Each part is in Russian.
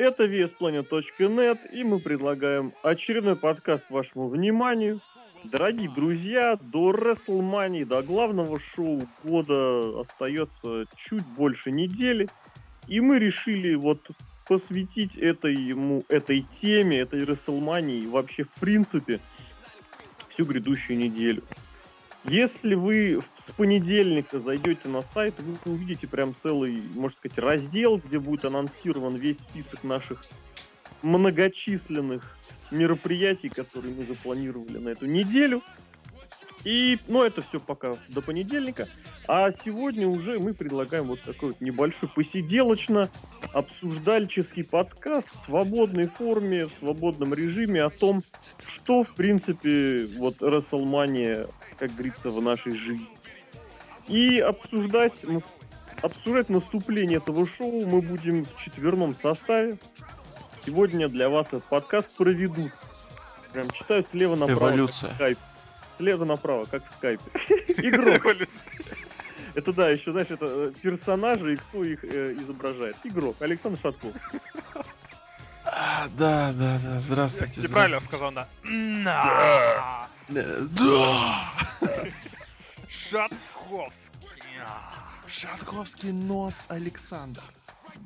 Это VSPlanet.net, и мы предлагаем очередной подкаст вашему вниманию. Дорогие друзья, до WrestleMania, до главного шоу года остается чуть больше недели. И мы решили вот посвятить этой, ему, этой теме, этой WrestleMania и вообще в принципе всю грядущую неделю. Если вы с понедельника зайдете на сайт, вы увидите прям целый, можно сказать, раздел, где будет анонсирован весь список наших многочисленных мероприятий, которые мы запланировали на эту неделю. И, ну, это все пока до понедельника. А сегодня уже мы предлагаем вот такой вот небольшой посиделочно-обсуждальческий подкаст в свободной форме, в свободном режиме о том, что, в принципе, вот WrestleMania, как говорится, в нашей жизни. И обсуждать, обсуждать наступление этого шоу мы будем в четверном составе. Сегодня для вас этот подкаст проведут. Прям читаю слева направо. Эволюция. Как слева направо, как в скайпе. Игрок. Это да, еще, знаешь, это э, персонажи и кто их э, изображает. Игрок, Александр Шатков. А, да, да, да, здравствуйте. Ты правильно сказал, да. Да. Да. Шатковский. Шатковский нос Александр.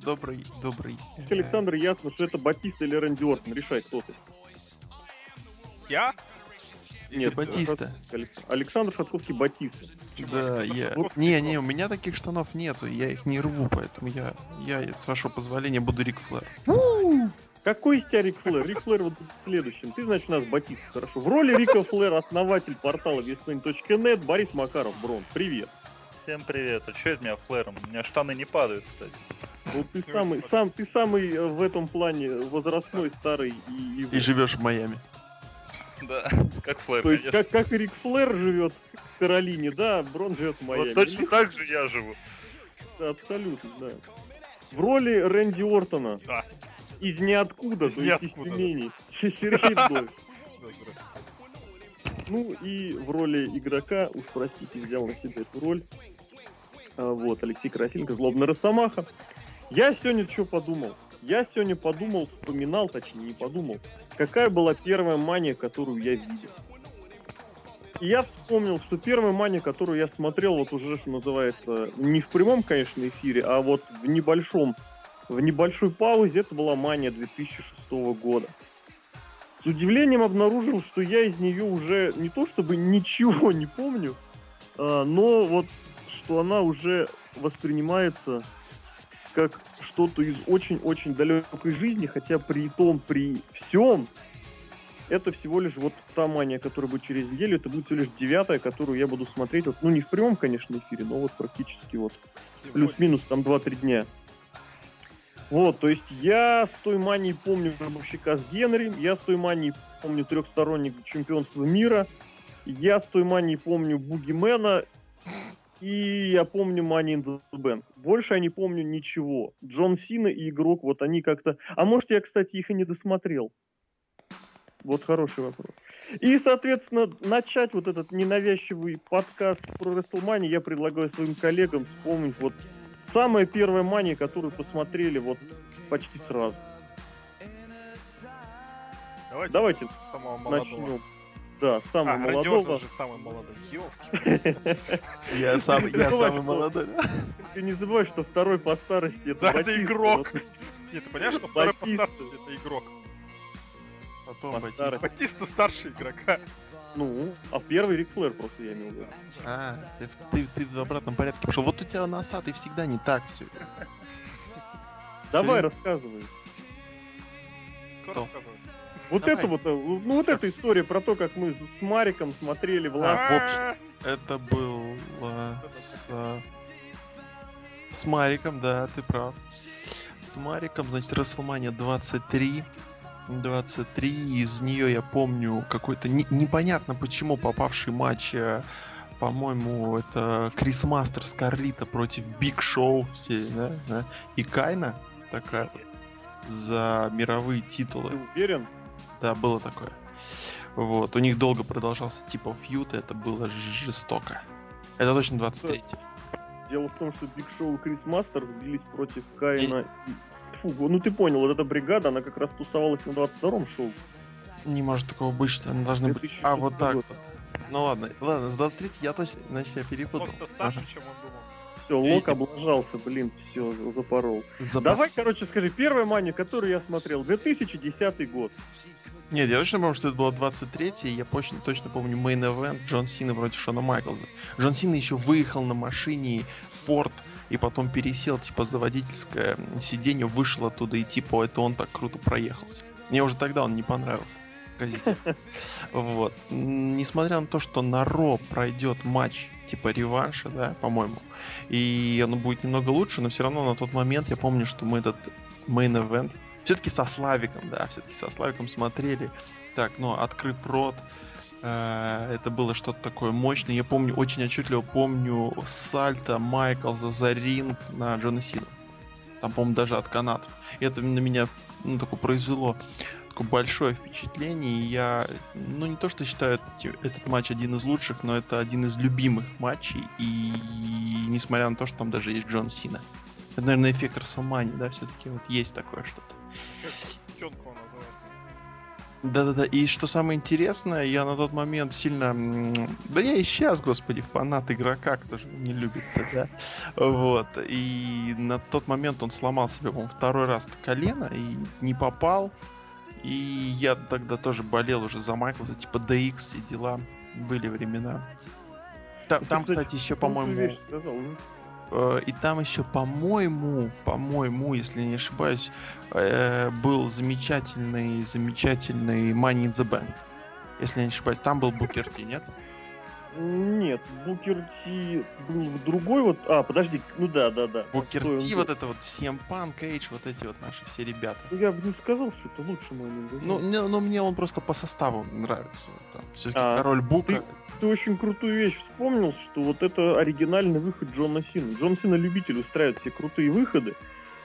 Добрый, добрый. Александр, ясно, что это Батиста или Рэнди Ортон. Решай, кто ты. Я? Нет, Батиста. Александр Шатковский Батиста. Да, я... Не, не, у меня таких штанов нету, я их не рву, поэтому я, я с вашего позволения буду Рик Флэр. Какой из тебя Рик Флэр? Рик Флэр вот в следующем. Ты, значит, у нас Батист, хорошо. В роли Рика Флэр основатель портала весплейн.нет Борис Макаров, Брон. Привет. Всем привет. А что это у меня флэром? У меня штаны не падают, кстати. Ну, ты самый, сам, ты самый в этом плане возрастной, старый и, и И живешь в Майами. Да, как флэр, То есть, как, как и Рик Флэр живет в Каролине, да, Брон живет в Майами. Вот точно так же я живу. Абсолютно, да. В роли Рэнди Ортона. Да. Из ниоткуда, Из то есть из ниоткуда, да. Тюмени. Сергей здравствуйте. Ну и в роли игрока, уж простите, взял на себя эту роль. А, вот, Алексей Красильников, злобный Росомаха. Я сегодня что подумал? Я сегодня подумал, вспоминал, точнее не подумал, какая была первая мания, которую я видел. И я вспомнил, что первая мания, которую я смотрел, вот уже, что называется, не в прямом, конечно, эфире, а вот в небольшом, в небольшой паузе, это была мания 2006 года. С удивлением обнаружил, что я из нее уже не то чтобы ничего не помню, а, но вот что она уже воспринимается как что-то из очень-очень далекой жизни, хотя при том, при всем, это всего лишь вот та мания, которая будет через неделю, это будет всего лишь девятая, которую я буду смотреть, вот, ну не в прямом, конечно, эфире, но вот практически вот плюс-минус там 2-3 дня. Вот, то есть я с той манией помню гробовщика с Генри, я с той манией помню трехсторонник чемпионства мира, я с той манией помню Бугимена, и я помню Money in the Bank. Больше я не помню ничего. Джон Сина и игрок, вот они как-то... А может, я, кстати, их и не досмотрел. Вот хороший вопрос. И, соответственно, начать вот этот ненавязчивый подкаст про WrestleMania я предлагаю своим коллегам вспомнить вот самая первая мания, которую посмотрели вот почти сразу. Давайте, Давайте с самого молодого. Начнем. Да, с самого А, молодого. Ортон же самый молодой. Ёлки. Я самый молодой. Ты не забывай, что второй по старости это Да, это игрок. Нет, ты понимаешь, что второй по старости это игрок. Потом По Батиста. Батиста старше игрока. Ну, а первый Рик Флэр просто я имел в виду. А, ты, в- ты, ты в обратном порядке пошел. Вот у тебя носатый всегда не так все. Давай, рассказывай. Кто Кто? рассказывает? Вот Давай. это вот, э, ну вот эта история про то, как мы с Мариком смотрели в. А, в это был а, с, с Мариком, да, ты прав. С Мариком, значит, Расселмания 23. 23, из нее я помню какой-то не- непонятно почему попавший матч, э, по-моему, это Крис Мастерс Карлито против Биг Шоу, все, да, да, и Кайна такая вот за мировые титулы. Ты уверен? Да, было такое. Вот, у них долго продолжался типа feud, и это было жестоко. Это точно 23 Дело в том, что Биг Шоу и Крис Мастерс бились против Каина Фу, ну ты понял, вот эта бригада, она как раз тусовалась на 22-м шоу. Не может такого быть, что они должны быть. 2006 А, вот так вот. Ну ладно, ладно, с 23 я точно, значит, я перепутал. Старше, Ага. чем он. Все, Лок облажался, блин, все, запорол. Забав- Давай, короче, скажи, первая мания, которую я смотрел, 2010 год. Нет, я точно помню, что это было 23 и я точно, точно помню main event Джон Сина против Шона Майклза. Джон Сина еще выехал на машине Форд и потом пересел, типа, за водительское сиденье, вышел оттуда, и типа, это он так круто проехался. Мне уже тогда он не понравился. Газете. Вот. Несмотря на то, что на Raw пройдет матч типа реванша, да, по-моему, и оно будет немного лучше, но все равно на тот момент я помню, что мы этот мейн-эвент все-таки со Славиком, да, все-таки со Славиком смотрели. Так, ну, открыв рот, э, это было что-то такое мощное. Я помню, очень отчетливо помню сальто Майклза за ринг на Джона Сину. Там, по-моему, даже от канатов. И это на меня, ну, такое произвело такое большое впечатление. И я, ну, не то, что считаю эти- этот матч один из лучших, но это один из любимых матчей. И несмотря на то, что там даже есть Джон Сина. Это, наверное, эффект Расселмани, да, все-таки вот есть такое что-то. Называется. Да-да-да, и что самое интересное, я на тот момент сильно... Да я и сейчас, господи, фанат игрока, кто же не любит да? Вот, и на тот момент он сломал себе, по-моему, второй раз колено и не попал. И я тогда тоже болел уже за Майкла, за типа DX и дела. Были времена. Та- Ты, Там, кстати, кстати, еще, Крутую по-моему, ну. Э, И там еще, по-моему, по-моему, если не ошибаюсь, э, был замечательный, замечательный Money in the Bank. Если не ошибаюсь, там был Букер Ти, нет? Нет, Букер Ти был другой вот... А, подожди, ну да, да, да. Букер он Ти, был. вот это вот CM Punk, Эйдж, вот эти вот наши все ребята. Ну, Я бы не сказал, что это лучший мой Ну, не- ну, мне он просто по составу нравится. Все-таки А, король Бука. ты очень крутую вещь вспомнил, что вот это оригинальный выход Джона Сина. Джон Сина любитель устраивать все крутые выходы.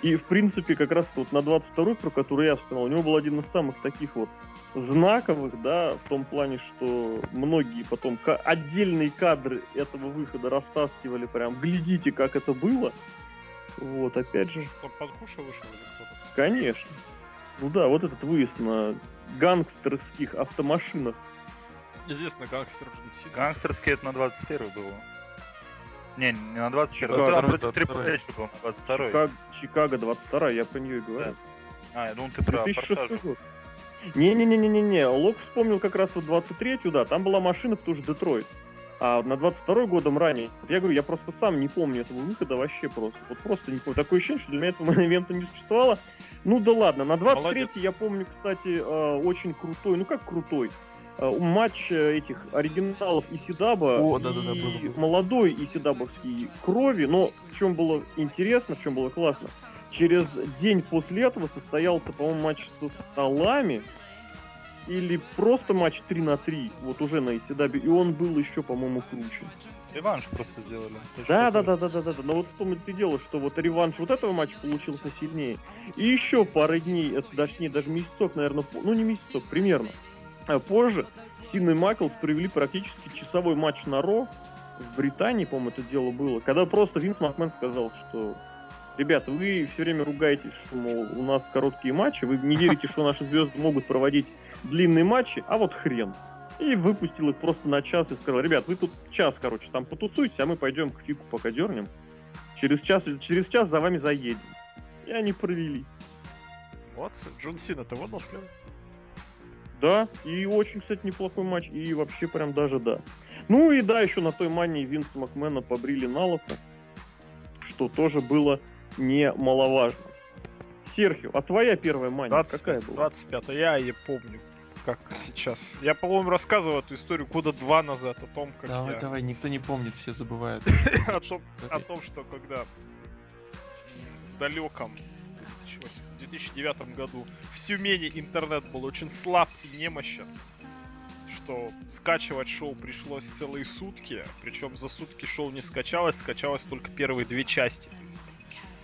И, в принципе, как раз вот на 22-й, про который я вспоминал, у него был один из самых таких вот знаковых, да, в том плане, что многие потом ка- отдельные кадры этого выхода растаскивали прям. Глядите, как это было. Вот, опять же, Там Панхуша вышел или кто-то? конечно. Ну да, вот этот выезд на гангстерских автомашинах. Известный гангстер. Гангстерский это на 21 было. Не, не на 21 Чикаго, Это второй, против Triple 22. H был на 22 Чикаго, Чикаго 22, я про нее и говорю. А, я думал, ты про 2006 Форсаж. год. Не-не-не-не-не, Лок вспомнил как раз вот 23-ю, да, там была машина, тоже Детройт. А на 22 годом ранее, вот я говорю, я просто сам не помню этого выхода вообще просто. Вот просто не помню. Такое ощущение, что для меня этого момента не существовало. Ну да ладно, на 23 Молодец. я помню, кстати, э, очень крутой, ну как крутой, матч э, этих оригиналов Исидаба О, да-да-да, и было, было. молодой Исидабовский крови, но в чем было интересно, в чем было классно, через день после этого состоялся, по-моему, матч со столами, или просто матч 3 на 3, вот уже на Исидабе, и он был еще, по-моему, круче. Реванш просто сделали. Да, да, да, да, да, да, да. Но вот в том и дело, что вот реванш вот этого матча получился сильнее. И еще пары дней, это даже не даже месяцок, наверное, ну не месяцок, примерно. А позже Син и Майклс провели практически часовой матч на Ро в Британии, по-моему, это дело было, когда просто Винс Макмен сказал, что Ребята, вы все время ругаетесь, что, мол, у нас короткие матчи, вы не верите, что наши звезды могут проводить длинные матчи, а вот хрен. И выпустил их просто на час и сказал, ребят, вы тут час, короче, там потусуйтесь, а мы пойдем к Фику пока дернем. Через час, через час за вами заедем. И они провели. Молодцы. Джон Сина, ты вот наследил? Да, и очень, кстати, неплохой матч, и вообще прям даже да. Ну и да, еще на той мании Винса Макмена побрили на лысо, что тоже было немаловажно. Серхио, а твоя первая мания 25, какая была? 25 я ее помню, как сейчас. Я, по-моему, рассказывал эту историю года два назад о том, как Давай, я... давай, никто не помнит, все забывают. о, том, что когда в далеком 2009 году в Тюмени интернет был очень слаб и немощен, что скачивать шоу пришлось целые сутки, причем за сутки шоу не скачалось, скачалось только первые две части.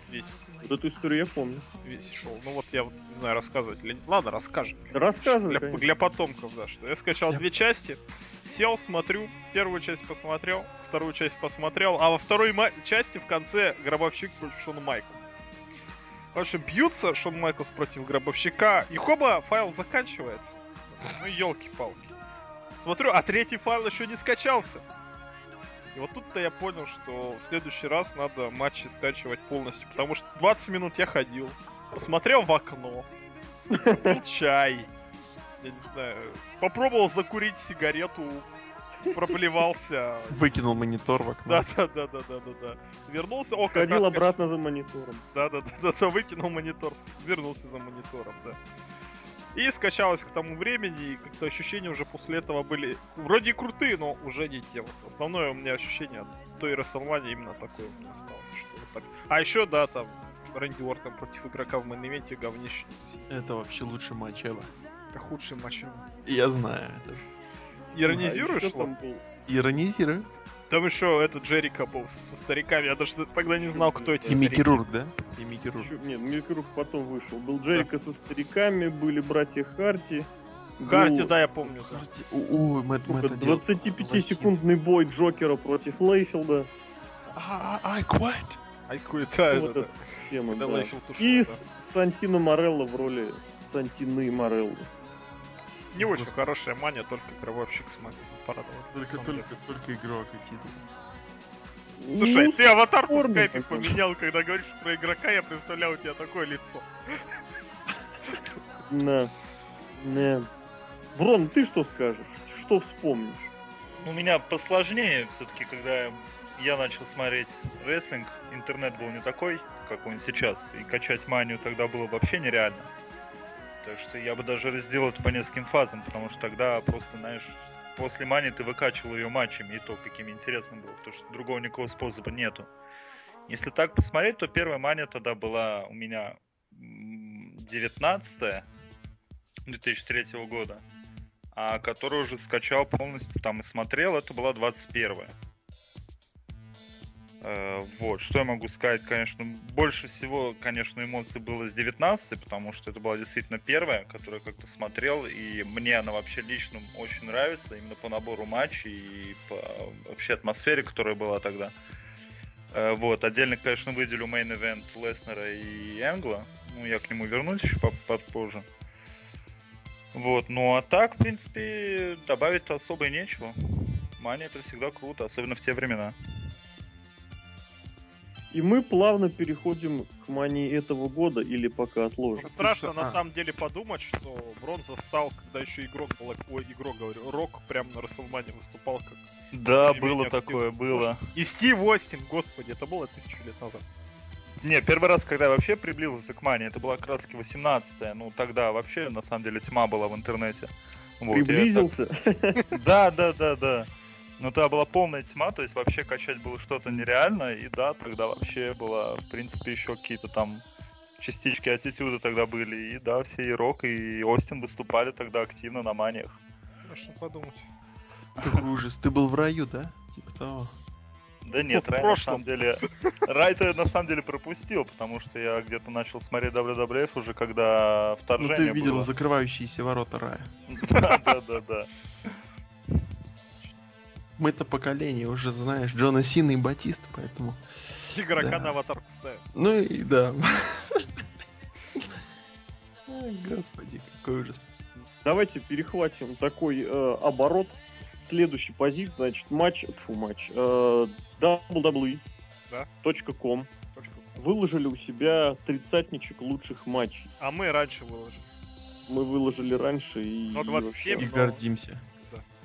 Весь, Вот эту историю я помню. весь шоу. Ну вот я вот не знаю, рассказывать или... Ладно, расскажет. Рассказывай, Для, конечно. для потомков, да, что я скачал Я- две части, сел, смотрю, первую часть посмотрел, вторую часть посмотрел, а во второй ма- части в конце гробовщик против Шона Майклса. В общем, бьются Шон Майклс против Гробовщика, и хоба, файл заканчивается. Ну, елки-палки. Смотрю, а третий файл еще не скачался. И вот тут-то я понял, что в следующий раз надо матчи скачивать полностью, потому что 20 минут я ходил, посмотрел в окно, пил чай, я не знаю, попробовал закурить сигарету, проплевался. Выкинул монитор в окно. Да, да, да, да, да, да, да. Вернулся, о, Ходил раз обратно за монитором. да, да, да, да, да, выкинул монитор, вернулся за монитором, да. И скачалось к тому времени, и как-то ощущения уже после этого были вроде и крутые, но уже не те. Вот основное у меня ощущение от той WrestleMania именно такое у меня осталось. Что вот так. А еще, да, там Рэнди Ортон против игрока в мейн-ивенте говнище. Это вообще лучший матч ever. Это худший матч. Я знаю. это. Иронизируешь? Там был? Иронизирую. Там еще этот Джерика был со стариками. Я даже тогда не знал, кто эти И. Рурк, да? И. Ещё- Нет, Микрук потом вышел. Был Джерика со стариками, были братья Харди. Харди, был, да, я помню. Ой, мы, мы сука, это делали. 25-секундный бой Джокера против Лейфилда. А, I quit. Ай, хуй, да, вот это тема, да. И да. Сантино Морелло в роли Сантины Морелло. Не очень Господи. хорошая мания, только гробовщик с Матисом порадовал. Только, только, деле. только игрок какие-то. Слушай, Ну, ты аватарку в скайпе такой. поменял, когда говоришь про игрока, я представлял у тебя такое лицо. Да. Да. Брон, ты что скажешь? Что вспомнишь? У меня посложнее все-таки, когда я начал смотреть рестлинг, интернет был не такой, как он сейчас, и качать манию тогда было вообще нереально. Так что я бы даже разделил это по нескольким фазам, потому что тогда просто, знаешь, после мани ты выкачивал ее матчами, и то, какими интересным было, потому что другого никакого способа нету. Если так посмотреть, то первая мания тогда была у меня 19 2003 года а которую уже скачал полностью там и смотрел, это была 21 Э, Вот, что я могу сказать, конечно, больше всего, конечно, эмоций было с 19 потому что это была действительно первая, которую я как-то смотрел, и мне она вообще лично очень нравится, именно по набору матчей и по вообще атмосфере, которая была тогда. Э, Вот, отдельно, конечно, выделю мейн-эвент Леснера и Энгла, ну, я к нему вернусь еще по- попозже. Вот, ну а так, в принципе, добавить особо и нечего. Мания это всегда круто, особенно в те времена. И мы плавно переходим к мании этого года или пока отложим. Страшно на а. самом деле подумать, что Брон застал, когда еще игрок был, ой, игрок говорю, Рок прям на Расселмане выступал как... Да, было такое, было. И Стив Остин, господи, это было тысячу лет назад. Не, первый раз, когда я вообще приблизился к мане, это была как раз таки 18 ну тогда вообще, на самом деле, тьма была в интернете. Вот, я так- Приблизился. Да, да, да, да. Но тогда была полная тьма, то есть вообще качать было что-то нереально, и да, тогда вообще была, в принципе, еще какие-то там частички аттитюда тогда были, и да, все и Рок, и Остин выступали тогда активно на маниях. Страшно подумать. Какой ужас. Ты был в раю, да? Типа того. Да нет, Рай на самом деле... Рай-то я на самом деле пропустил, потому что я где-то начал смотреть WWF уже когда Ну вторжение ты видел было. закрывающиеся ворота рая. Да, да, да, да. Мы-то поколение уже, знаешь, Джона Сина и Батиста, поэтому... Игрока Да. на аватарку ставят. Ну и да. Господи, какой ужас. Давайте перехватим такой э, оборот. Следующий позит, значит, матч, фу, матч, э, WWE. Да. Выложили у себя тридцатничек лучших матчей. А мы раньше выложили. Мы выложили раньше и... 27 И но- гордимся.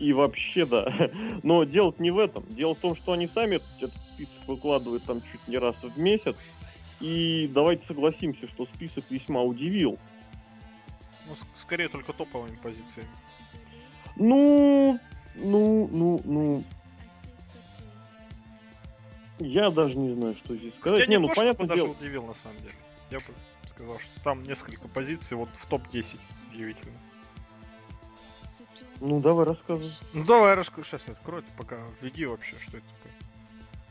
И вообще, да. Но дело не в этом. Дело в том, что они сами этот, список выкладывают там чуть не раз в месяц. И давайте согласимся, что список весьма удивил. Ну, скорее только топовыми позициями. Ну, ну, ну, ну. Я даже не знаю, что здесь сказать. Я не, не ну то, понятно что даже дело. удивил, на самом деле. Я бы сказал, что там несколько позиций вот в топ-10 удивительно. Ну, давай рассказывай. Ну давай расскажу, сейчас я открою, ты пока введи вообще, что это такое.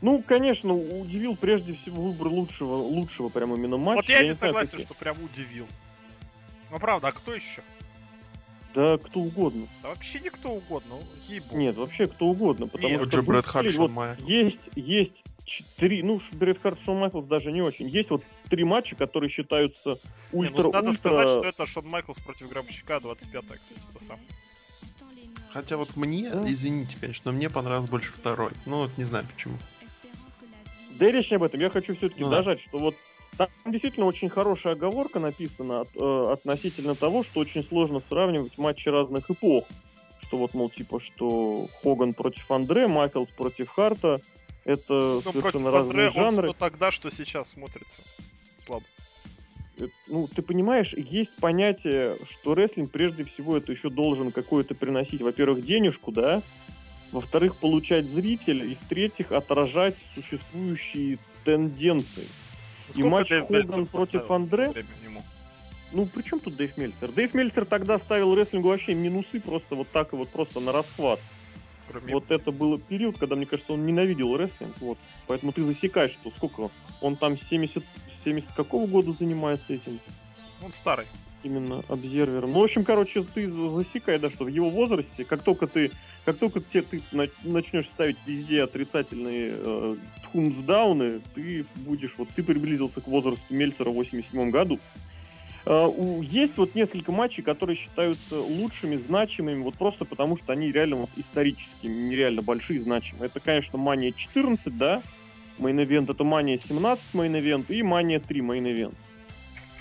Ну, конечно, удивил прежде всего выбор лучшего, лучшего прям именно матча. вот я, не знаю, согласен, какие- что прям удивил. Ну правда, а кто еще? Да, кто угодно. Да вообще никто угодно, ей Нет, вообще кто угодно. Потому Нет. что же Брэд Харт, Шон вот Майклс. есть, есть три, ну, Брэд Харт, Шон Майклс даже не очень. Есть вот три матча, которые считаются Не, ультра ну, надо ультра... сказать, что это Шон Майклс против Гробовщика 25-я, кстати, это сам. Хотя вот мне, Да. извините, конечно, но мне понравился больше второй. Ну вот не знаю почему. Да и речь не об этом. Я хочу все-таки Ну да. дожать, что вот там действительно очень хорошая оговорка написана от- э, относительно того, что очень сложно сравнивать матчи разных эпох. Что вот, мол, типа, что Хоган против Андре, Майклс против Харта. Это Ну, против совершенно разные Андре он жанры. что тогда, что сейчас смотрится. Слабо. Э, Ну, ты понимаешь, есть понятие, что рестлинг прежде всего это еще должен какое-то приносить, во-первых, денежку, да, во-вторых, получать зрителя, и в-третьих, отражать существующие тенденции. И Сколько матч Дэйв Хоган против Андре? Ну, при чем тут Дэйв Мельцер? Дэйв Мельцер тогда ставил рестлингу вообще минусы просто вот так и вот просто на расхват. Кроме- Вот это был период, когда, мне кажется, он ненавидел рестлинг. Вот. Поэтому ты засекаешь, что сколько он? Там 70, 70 какого года занимается этим? Он старый. именно обзервером. Ну, в общем, короче, ты засекай, да, что в его возрасте, как только ты, как только те, ты на- начнешь ставить везде отрицательные э, thumbs down ы, ты будешь, вот ты приблизился к возрасту Мельцера в 87 году. Э, есть вот несколько матчей, которые считаются лучшими, значимыми, вот просто потому, что они реально вот исторически нереально большие, значимые. Это, конечно, Мания 14, да, мейн-эвент, это Мания 17 мейн-эвент и Мания 3 мейн-эвент.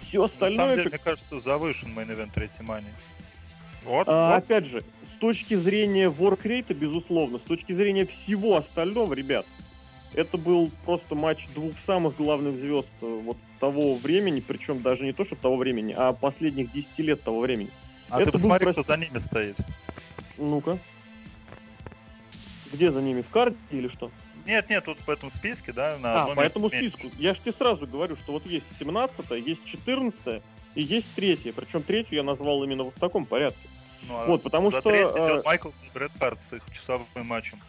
Все На остальное, самом деле, как мне кажется, завышен мейн-эвент третьей мании. Вот, А, вот. Опять же, с точки зрения workrate а, безусловно, с точки зрения всего остального, ребят, это был просто матч двух самых главных звезд э, вот того времени, причем даже не то, что того времени, а последних 10 лет того времени. А Это ты был, посмотри, кто прости- за ними стоит. Ну-ка. Где за ними? В карте или что? Нет, нет, тут в этом списке, да, на А, по этому меньше. списку. Я же тебе сразу говорю, что вот есть 17 есть 14 и есть третья. Причем третью я назвал именно вот в таком порядке. Ну, а Вот, потому за что, третий э, идет Майклс и Брэд Харт с их часовым матчем.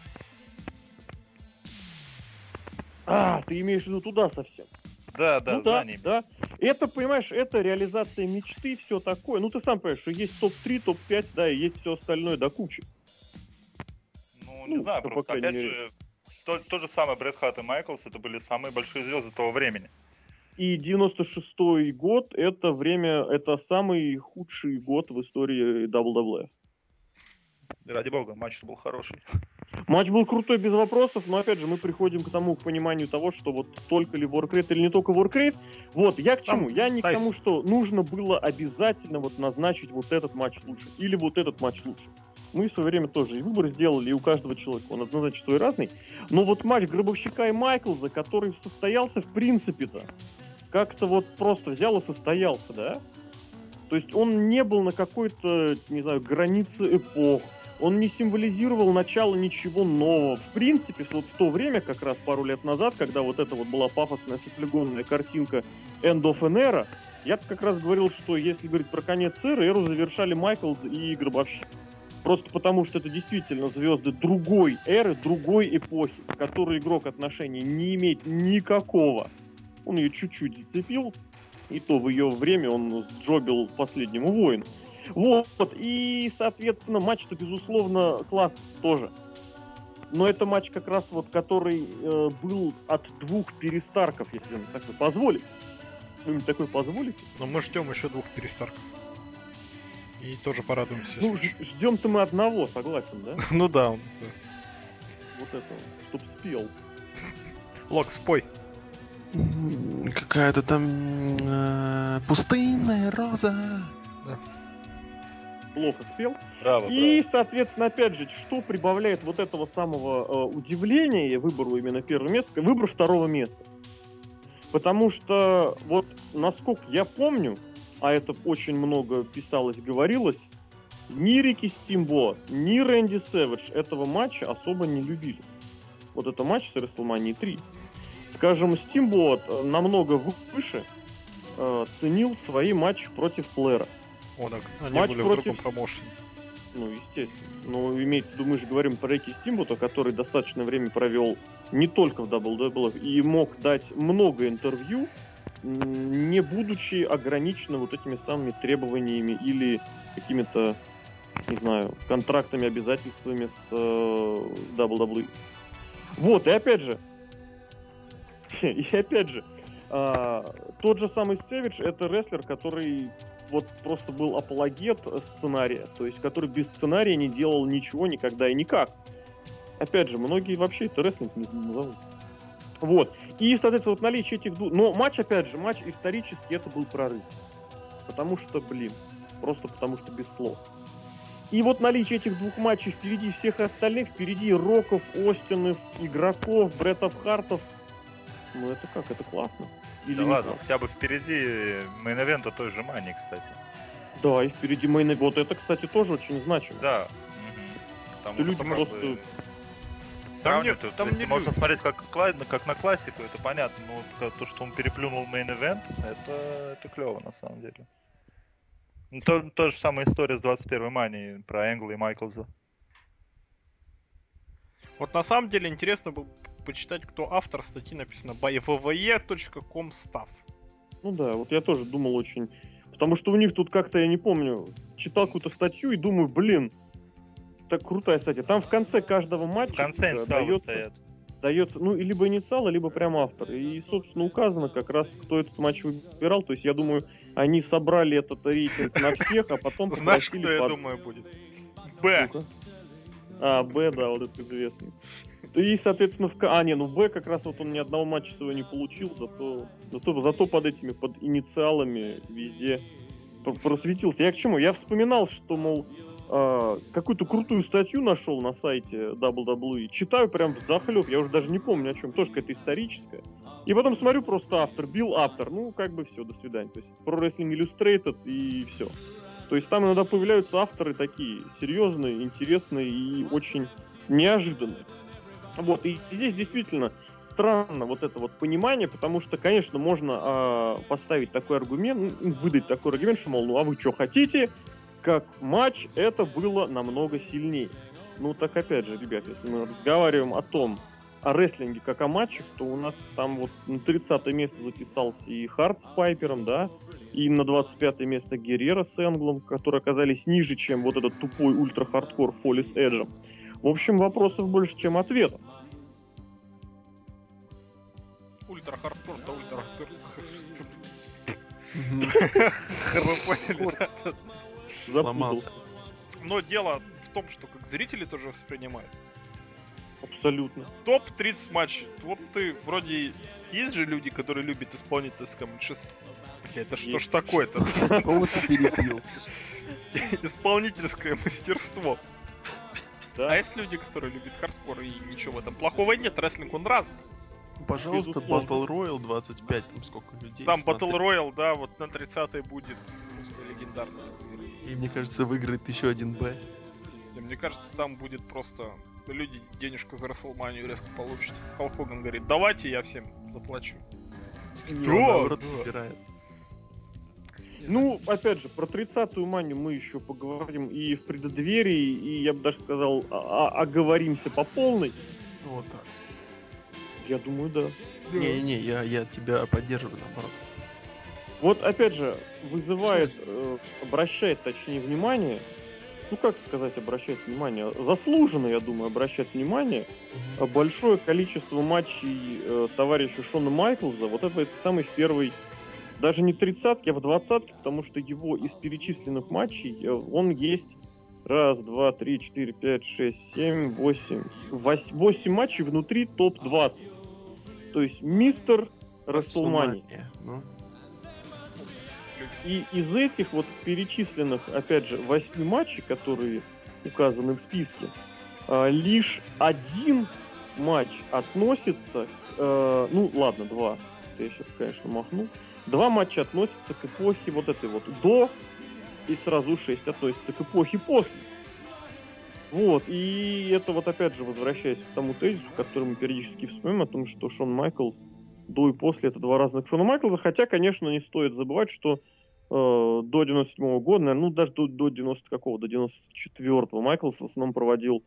А, ты имеешь в виду туда совсем. Да, да, ну да, да. Это, понимаешь, это реализация мечты, все такое. Ну, ты сам понимаешь, что есть топ-3, топ-5, да, и есть все остальное до кучи. Ну, не Ну, знаю, ну, по просто опять мере. же, то, то же самое Брэд Харт и Майклс, это были самые большие звезды того времени. И 96-й год, это время, это самый худший год в истории WWF. Ради бога, матч был хороший. Матч был крутой, без вопросов, но, опять же, мы приходим к тому, к пониманию того, что вот только ли Warcraft или не только Warcraft. Вот, я к Там чему? Я не к Тайсон. тому, что нужно было обязательно вот назначить вот этот матч лучше, или вот этот матч лучше. Мы в свое время тоже и выбор сделали, и у каждого человека он однозначно свой разный. Но вот матч Гробовщика и Майклза, который состоялся в принципе-то, как-то вот просто взял и состоялся, да? То есть он не был на какой-то, не знаю, границе эпох, он не символизировал начало ничего нового. В принципе, вот в то время, как раз пару лет назад, когда вот это вот была пафосная софлегонная картинка End of an Era, я как раз говорил, что если говорить про конец эры, эру завершали Майклз и Гробовщик. Просто потому, что это действительно звезды другой эры, другой эпохи, к которой игрок отношения не имеет никакого. Он ее чуть-чуть зацепил, и то в ее время он сджобил последнему воину. Вот, и, соответственно, матч-то, безусловно, класс тоже. Но это матч как раз вот, который э, был от двух перестарков, если мне такой позволить. Вы мне такой позволите? Но мы ждем еще двух перестарков. И тоже порадуемся. Ну, ждем-то мы одного, согласен, да? ну да, он- да. Вот это, чтоб спел. Лок, спой. Какая-то там э, пустынная роза. Плохо спел. Браво, И, соответственно, опять же, что прибавляет вот этого самого э, удивления выбору именно первого места, выбор второго места. Потому что, вот, насколько я помню, а это очень много писалось, говорилось, ни Рики Стимбо, ни Рэнди Сэвидж этого матча особо не любили. Вот это матч с WrestleMania 3. Скажем, Стимбот э, намного выше э, ценил свои матчи против Флэра. О, так, они Матч были против- в другом промоушене. Ну, естественно. Но имеет в виду, мы же говорим про Рики Стимбота, который достаточно время провел не только в WWF и мог дать много интервью, не будучи ограничен вот этими самыми требованиями или какими-то, не знаю, контрактами, обязательствами с э, WWE. Вот, и опять же, и опять же, а, тот же самый Сэвидж это рестлер, который вот просто был апологет сценария, то есть который без сценария не делал ничего никогда и никак. Опять же, многие вообще это рестлинг не назовут. Вот. И, соответственно, вот наличие этих двух... Но матч, опять же, матч исторически это был прорыв. Потому что, блин, просто потому что без слов. И вот наличие этих двух матчей впереди всех остальных, впереди Роков, Остинов, игроков, Бреттов Хартов. Ну это как, это классно. Или да ладно, хотя бы впереди мейн-эвента той же Мани, кстати. Да, и впереди мейн Вот это, кстати, тоже очень значимо. Да. Угу. Там, люди просто... Там нет, там не можно смотреть как, как на классику, это понятно, но то, что он переплюнул мейн-эвент, это, это клево на самом деле. Ну, то, то же самая история с 21 Мани про Энгла и Майклза. Вот на самом деле интересно было почитать, кто автор статьи написано by staff. Ну да, вот я тоже думал очень... Потому что у них тут как-то, я не помню, читал какую-то статью и думаю, блин, так крутая статья. Там в конце каждого матча... В конце дается, стоят. Дается, ну, либо инициалы, либо прям автор. И, собственно, указано как раз, кто этот матч выбирал. То есть, я думаю, они собрали этот рейтинг на всех, а потом... Знаешь, кто, я думаю, будет? Б. А, Б, да, вот это известный. И, соответственно, в... А, не, ну Б как раз вот он ни одного матча своего не получил, зато, зато, зато под этими, под инициалами везде просветился. Я к чему? Я вспоминал, что, мол, э, какую-то крутую статью нашел на сайте WWE. Читаю прям захлеб, я уже даже не помню о чем, тоже какая-то историческая. И потом смотрю просто автор, Билл Автор, ну, как бы все, до свидания. То есть, Pro Wrestling Illustrated и все. То есть там иногда появляются авторы такие серьезные, интересные и очень неожиданные. Вот, и здесь действительно странно вот это вот понимание, потому что, конечно, можно э, поставить такой аргумент, ну, выдать такой аргумент, что, мол, ну а вы что хотите, как матч это было намного сильнее. Ну так опять же, ребят, если мы разговариваем о том, о рестлинге как о матчах, то у нас там вот на 30 место записался и Харт с Пайпером, да, и на 25 место Геррера с Энглом, которые оказались ниже, чем вот этот тупой ультра-хардкор Фоли с Эджем. В общем, вопросов больше, чем ответов. Ультра-хардкор, да ультра-хардкор. Вы поняли, Сломался. Но дело в том, что как зрители тоже воспринимают. Абсолютно. Топ-30 матчей. Вот ты вроде... Есть же люди, которые любят исполнительское мастерство. Это что ж такое-то? Исполнительское мастерство. Да. А есть люди, которые любят хардкор, и ничего в этом плохого нет, рестлинг он разный. Пожалуйста, Battle Royale 25, там сколько людей. Там Battle Royale, да, вот на 30 будет просто легендарно. И мне кажется, выиграет еще один Б. Мне кажется, там будет просто люди денежку за Расселманию резко получат. Халк Хоган говорит, давайте я всем заплачу. И не он, наоборот, собирает. Ну, опять же, про 30-ю манию мы еще поговорим и в преддверии, и я бы даже сказал, оговоримся по полной. Вот так. Я думаю, да. Не-не, я, я тебя поддерживаю, наоборот. Вот, опять же, вызывает, э, обращает, точнее, внимание, ну, как сказать, обращает внимание, заслуженно, я думаю, обращает внимание, большое количество матчей э, товарища Шона Майклза, вот это, это самый первый даже не тридцатки, а в двадцатке, потому что его из перечисленных матчей, э, он есть раз, два, три, четыре, пять, шесть, семь, восемь, восемь матчей внутри топ-20. То есть мистер Расселмани. Ну. И из этих вот перечисленных, опять же, восьми матчей, которые указаны в списке, э, лишь один матч относится, э, ну ладно, два, я сейчас, конечно, махну, Два матча относятся к эпохе вот этой вот до, и сразу шесть относятся к эпохе после. Вот, и это вот опять же возвращаясь к тому тезису, который мы периодически вспоминаем, о том, что Шон Майклс до и после это два разных Шона Майклза, хотя, конечно, не стоит забывать, что э, до 97 -го года, наверное, ну даже до, до 90 какого, до 94-го Майклс в основном проводил,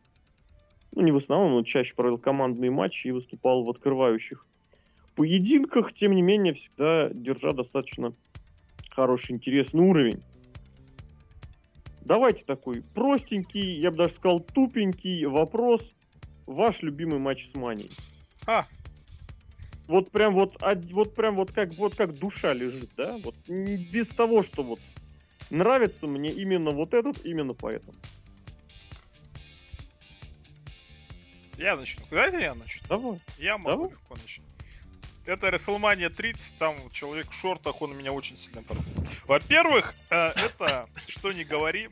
ну не в основном, но чаще проводил командные матчи и выступал в открывающих поединках, тем не менее, всегда держа достаточно хороший, интересный уровень. Давайте такой простенький, я бы даже сказал тупенький вопрос. Ваш любимый матч с Маней? А, вот прям вот, вот прям вот как, вот как душа лежит, да? Вот без того, что вот нравится мне именно вот этот, именно поэтому. Я начну. Давайте я начну. Давай. Я могу Давай. легко начать. Это WrestleMania 30, там человек в шортах, он меня очень сильно порадовал. Во-первых, э, это, что не говори,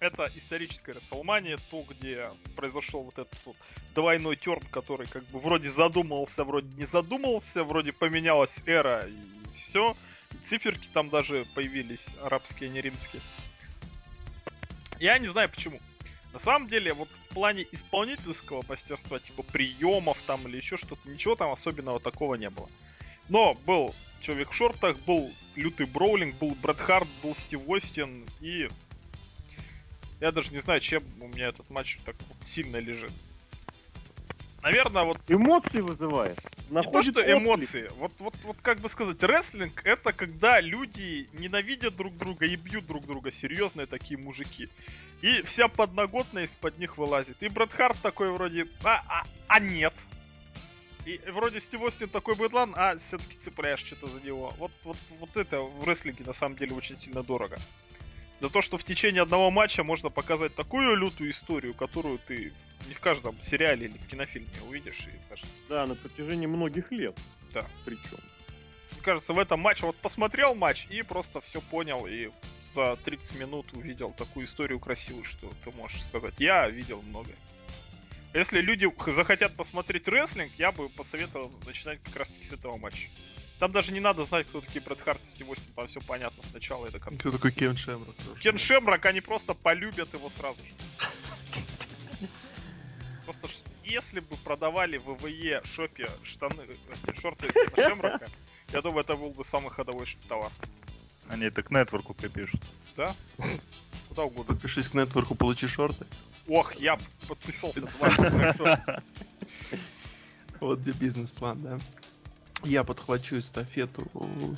это историческая WrestleMania, то, где произошел вот этот вот двойной терн, который как бы вроде задумался, вроде не задумался, вроде поменялась эра и все. Циферки там даже появились, арабские, а не римские. Я не знаю почему. На самом деле, вот в плане исполнительского мастерства, типа приемов там или еще что-то, ничего там особенного такого не было. Но был Человек в шортах, был лютый броулинг, был Брэд Харт, был Стив Остин и... Я даже не знаю, чем у меня этот матч так вот сильно лежит. Наверное, вот Эмоции вызывает. не то, Находит что отклик. эмоции. Вот, вот, вот как бы сказать, рестлинг это когда люди ненавидят друг друга и бьют друг друга. Серьезные такие мужики. И вся подноготная из-под них вылазит. И Брэд Харт такой вроде, а, а, а нет. И вроде Стив Остин такой быдлан, а все-таки цепляешь что-то за него. Вот, вот, вот это в рестлинге на самом деле очень сильно дорого. За то, что в течение одного матча можно показать такую лютую историю, которую ты не в каждом сериале или в кинофильме увидишь. И кажется, Да, на протяжении многих лет. Да. Причем. Мне кажется, в этом матче вот посмотрел матч и просто все понял и за 30 минут увидел такую историю красивую, что ты можешь сказать. Я видел многое. Если люди захотят посмотреть рестлинг, я бы посоветовал начинать как раз таки с этого матча. Там даже не надо знать, кто такие Брэд Харт и Стив Остин, там все понятно с начала и до конца. Кто такой Кен Шемрок? Кен Шемрак, они просто полюбят его сразу же. Просто если бы продавали в ВВЕ шопе штаны, эти шорты Кена Шемрака, я думаю, это был бы самый ходовой товар. Они это к нетворку припишут. Куда угодно. Подпишись к нетворку, получи шорты. Ох, я подписался. Вот где бизнес-план, да. Я подхвачу эстафету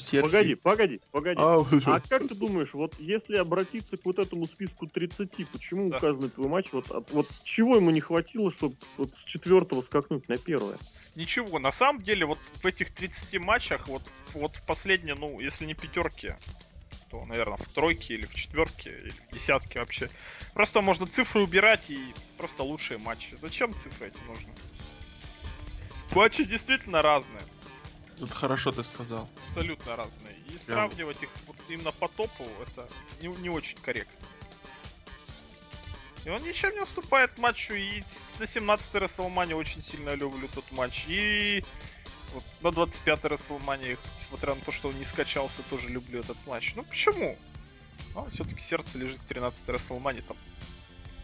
Серхи. Погоди, погоди, погоди. А, А как ты думаешь, вот если обратиться к вот этому списку 30, почему Да. указанный твой матч, вот, от- вот чего ему не хватило, чтобы вот с четвертого скакнуть на первое? Ничего, на самом деле, вот в этих 30 матчах, вот, вот в последние, ну, если не пятерки, то, наверное, в тройке или в четверке, или в десятке вообще. Просто можно цифры убирать и просто лучшие матчи. Зачем цифры эти нужны? Матчи действительно разные, Это хорошо ты сказал. абсолютно разные. И сравнивать их вот именно по топу, это не, не очень корректно. И он ничем не уступает матчу, и на 17-й WrestleMania очень сильно люблю тот матч, и вот на 25-й WrestleMania, несмотря на то, что он не скачался, тоже люблю этот матч. Ну почему? А, все-таки сердце лежит к 13-й WrestleMania, там,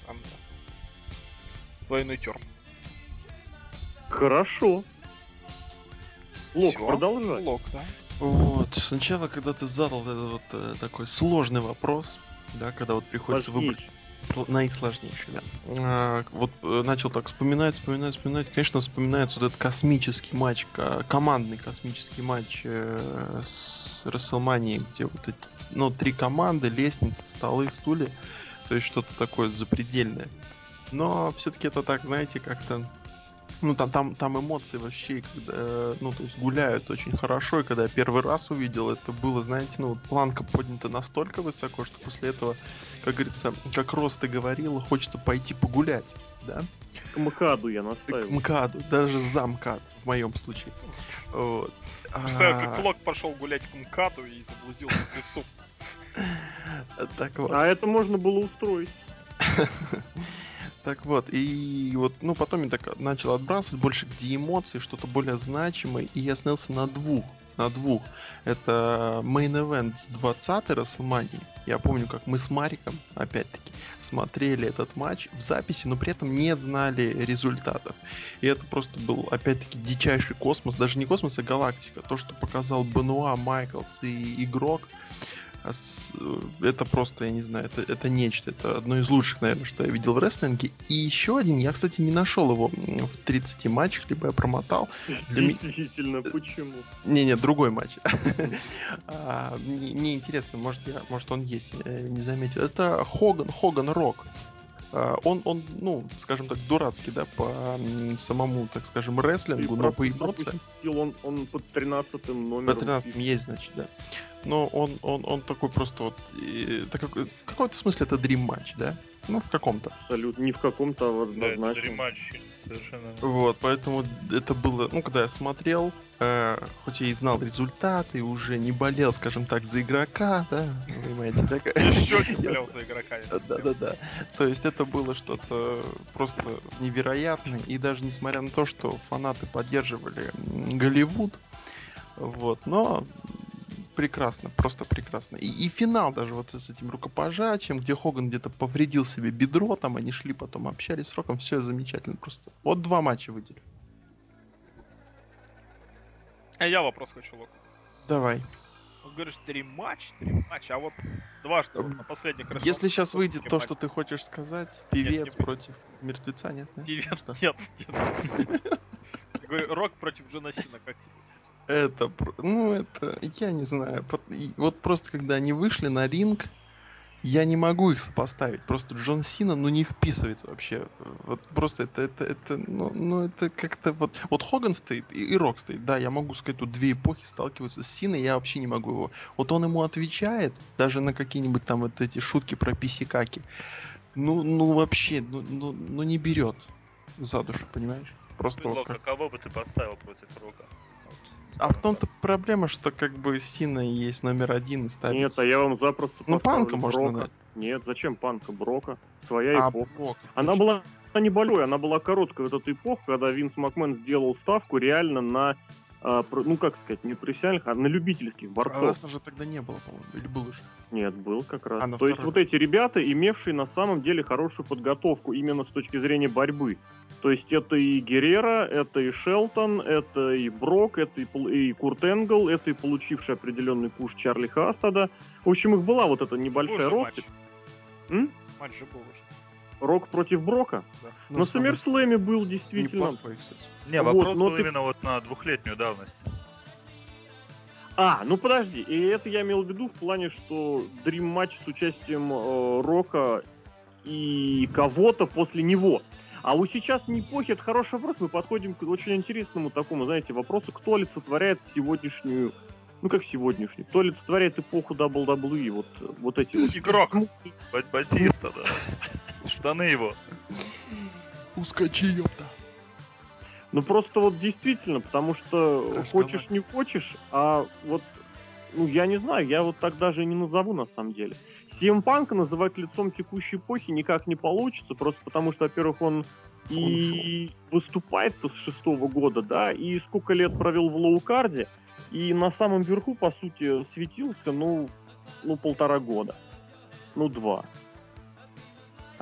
там да. двойной терн. Хорошо. Лок, Всё. продолжай. Лок, да? Вот, сначала, когда ты задал этот вот э, такой сложный вопрос, да, когда вот приходится выбрать Сложнейший. сл- наисложнейший, да. А, вот э, начал так вспоминать, вспоминать, вспоминать. Конечно, вспоминается вот этот космический матч, ко- командный космический матч э, с WrestleMania, где вот эти, ну, три команды, лестницы, столы, стулья. То есть что-то такое запредельное. Но все-таки это так, знаете, как-то... Ну, там, там, там эмоции вообще, когда, э, ну, то есть гуляют очень хорошо, и когда я первый раз увидел, это было, знаете, ну, вот планка поднята настолько высоко, что после этого, как говорится, как Рост и говорил, хочется пойти погулять, да? К МКАДу я К настаиваю. МКАДу, даже за МКАД, в моем случае. Вот. Представляю, как А, Лок пошел гулять к МКАДу и заблудился в лесу. Так вот. А это можно было устроить. Так вот, и вот, ну, потом я так начал отбрасывать больше где эмоции, что-то более значимое, и я остановился на двух. На двух. Это Main Event с 20-й WrestleMania. Я помню, как мы с Мариком, опять-таки, смотрели этот матч в записи, но при этом не знали результатов. И это просто был, опять-таки, дичайший космос. Даже не космос, а галактика. То, что показал Бенуа, Майклс и Игрок, это просто, я не знаю, это, это нечто. Это одно из лучших, наверное, что я видел в рестлинге. И еще один, я, кстати, не нашел его в 30 матчах, либо я промотал. Для ми- Действительно, почему? Не-не, другой матч. А, Мне интересно, может, я, может он есть, не заметил. Это Хоган, Хоган Рок. А, Он, он, ну, скажем так, дурацкий, да, по самому, так скажем, рестлингу, но по эмоциям. он, он под 13 номером. По 13 есть, значит, да. Но он, он, он такой просто вот... и, так в каком-то смысле это дрим матч, да? Ну, в каком-то. Абсолютно. Не в каком-то а Да, это однозначно. рематч. Совершенно. Вот, поэтому это было, ну, когда я смотрел, э, хоть я и знал результаты, уже не болел, скажем так, за игрока, да, вы понимаете, так? Еще не болел за игрока. я Да, да, да. То есть это было что-то просто невероятное. И даже несмотря на то, что фанаты поддерживали Голливуд, вот, но прекрасно, просто прекрасно. И, и финал даже вот с этим рукопожатием, где Хоган где-то повредил себе бедро, там они шли потом, общались с Роком, все замечательно просто. Вот два матча выделю. А я вопрос хочу, Лок. Давай. Говоришь, три матч, три матча, а вот дважды вот на последних Если WrestleMania сейчас выйдет то, матча. что ты хочешь сказать, не певец будет. против мертвеца, нет? нет? Нет, Что? нет, нет. Рок против Джона Сина, как тебе? Это, ну это, я не знаю. Вот просто когда они вышли на ринг, я не могу их сопоставить. Просто Джон Сина, ну не вписывается вообще. Вот просто это, это, это, ну, ну это как-то вот. Вот Хоган стоит и, и Рок стоит. Да, я могу сказать, тут две эпохи сталкиваются с Синой, я вообще не могу его. Вот он ему отвечает, даже на какие-нибудь там вот эти шутки про писикаки. Ну, ну вообще, ну, ну, ну не берет за душу, понимаешь? Просто вот Лок, как- а кого бы ты поставил против Рока? А в том-то проблема, что как бы Сина есть номер один и ставится. Нет, а я вам запросто Ну, Панка можно дать. Нет, зачем Панка? Брока. Своя А, эпоха. Брок, Она точно. была не большой, она была короткая вот эта эпоха, когда Винс Макмен сделал ставку реально на, ну как сказать, не профессиональных, а на любительских А борцов. Леснер же тогда не было, по-моему, или был уже? Нет, был как раз. А, То есть вот эти ребята, имевшие на самом деле хорошую подготовку именно с точки зрения борьбы. То есть это и Геррера, это и Шелтон, это и Брок, это и, и Курт Энгл, это и получивший определенный пуш Чарли Хастада. В общем, их была вот эта небольшая же матч. М? Матч же был уже. Рок против Брока. Ну, На самый Сумерслэме был действительно Неплохой, кстати. Не, Вот, вопрос но был ты- именно вот на двухлетнюю давность. А, ну подожди, и это я имел в виду в плане, что Дрим матч с участием э, Рока и кого-то после него. А вот сейчас не эпохи, это хороший вопрос, мы подходим к очень интересному такому, знаете, вопросу, кто олицетворяет сегодняшнюю, ну как сегодняшнюю, кто олицетворяет эпоху WWE, вот, вот эти вот. Игрок. Ба- Батиста, да. Штаны его. Ускочи, ёпта. Ну просто вот действительно, потому что Страж хочешь не хочешь, а вот, ну я не знаю, я вот так даже и не назову на самом деле. CM Панка называть лицом текущей эпохи никак не получится, просто потому что, во-первых, он и выступает-то с шестого года, да, и сколько лет провел в лоукарде, и на самом верху, по сути, светился, ну, ну, полтора года. Ну, два.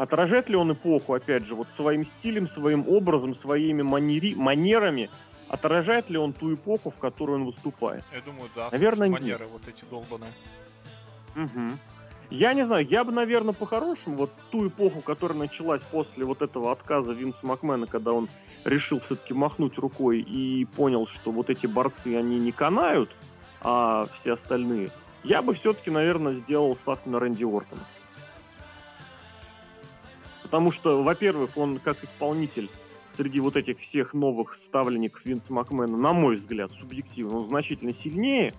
Отражает ли он эпоху, опять же, вот своим стилем, своим образом, своими манери, манерами, отражает ли он ту эпоху, в которую он выступает? Я думаю, да. Наверное, нет. манеры вот эти долбаные. Мгм. Я не знаю, я бы, наверное, по-хорошему, вот ту эпоху, которая началась после вот этого отказа Винса Макмена, когда он решил все-таки махнуть рукой и понял, что вот эти борцы, они не канают, а все остальные, я бы все-таки, наверное, сделал ставку на Рэнди Ортона. Потому что, во-первых, он как исполнитель среди вот этих всех новых ставленников Винса Макмена, на мой взгляд, субъективно, он значительно сильнее.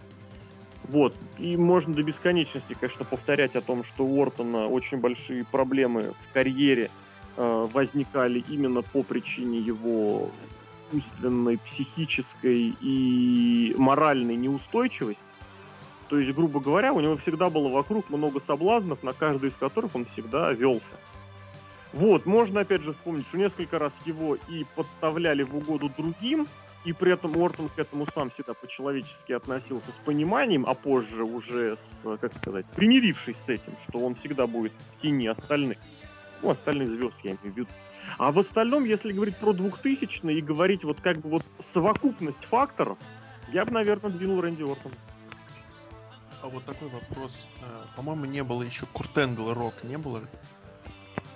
Вот. И можно до бесконечности, конечно, повторять о том, что у Уортона очень большие проблемы в карьере э, возникали именно по причине его умственной, психической и моральной неустойчивости. То есть, грубо говоря, у него всегда было вокруг много соблазнов, на каждый из которых он всегда велся. Вот, можно опять же вспомнить, что несколько раз его и подставляли в угоду другим, и при этом Уортон к этому сам всегда по-человечески относился с пониманием, а позже уже с, как сказать, примирившись с этим, что он всегда будет в тени остальных. Ну, остальных звезд, я имею в виду. А в остальном, если говорить про 2000 и говорить вот как бы вот совокупность факторов, я бы, наверное, двинул Рэнди Ортона. А вот такой вопрос. Э, По-моему, не было еще Курт и Рок, не было?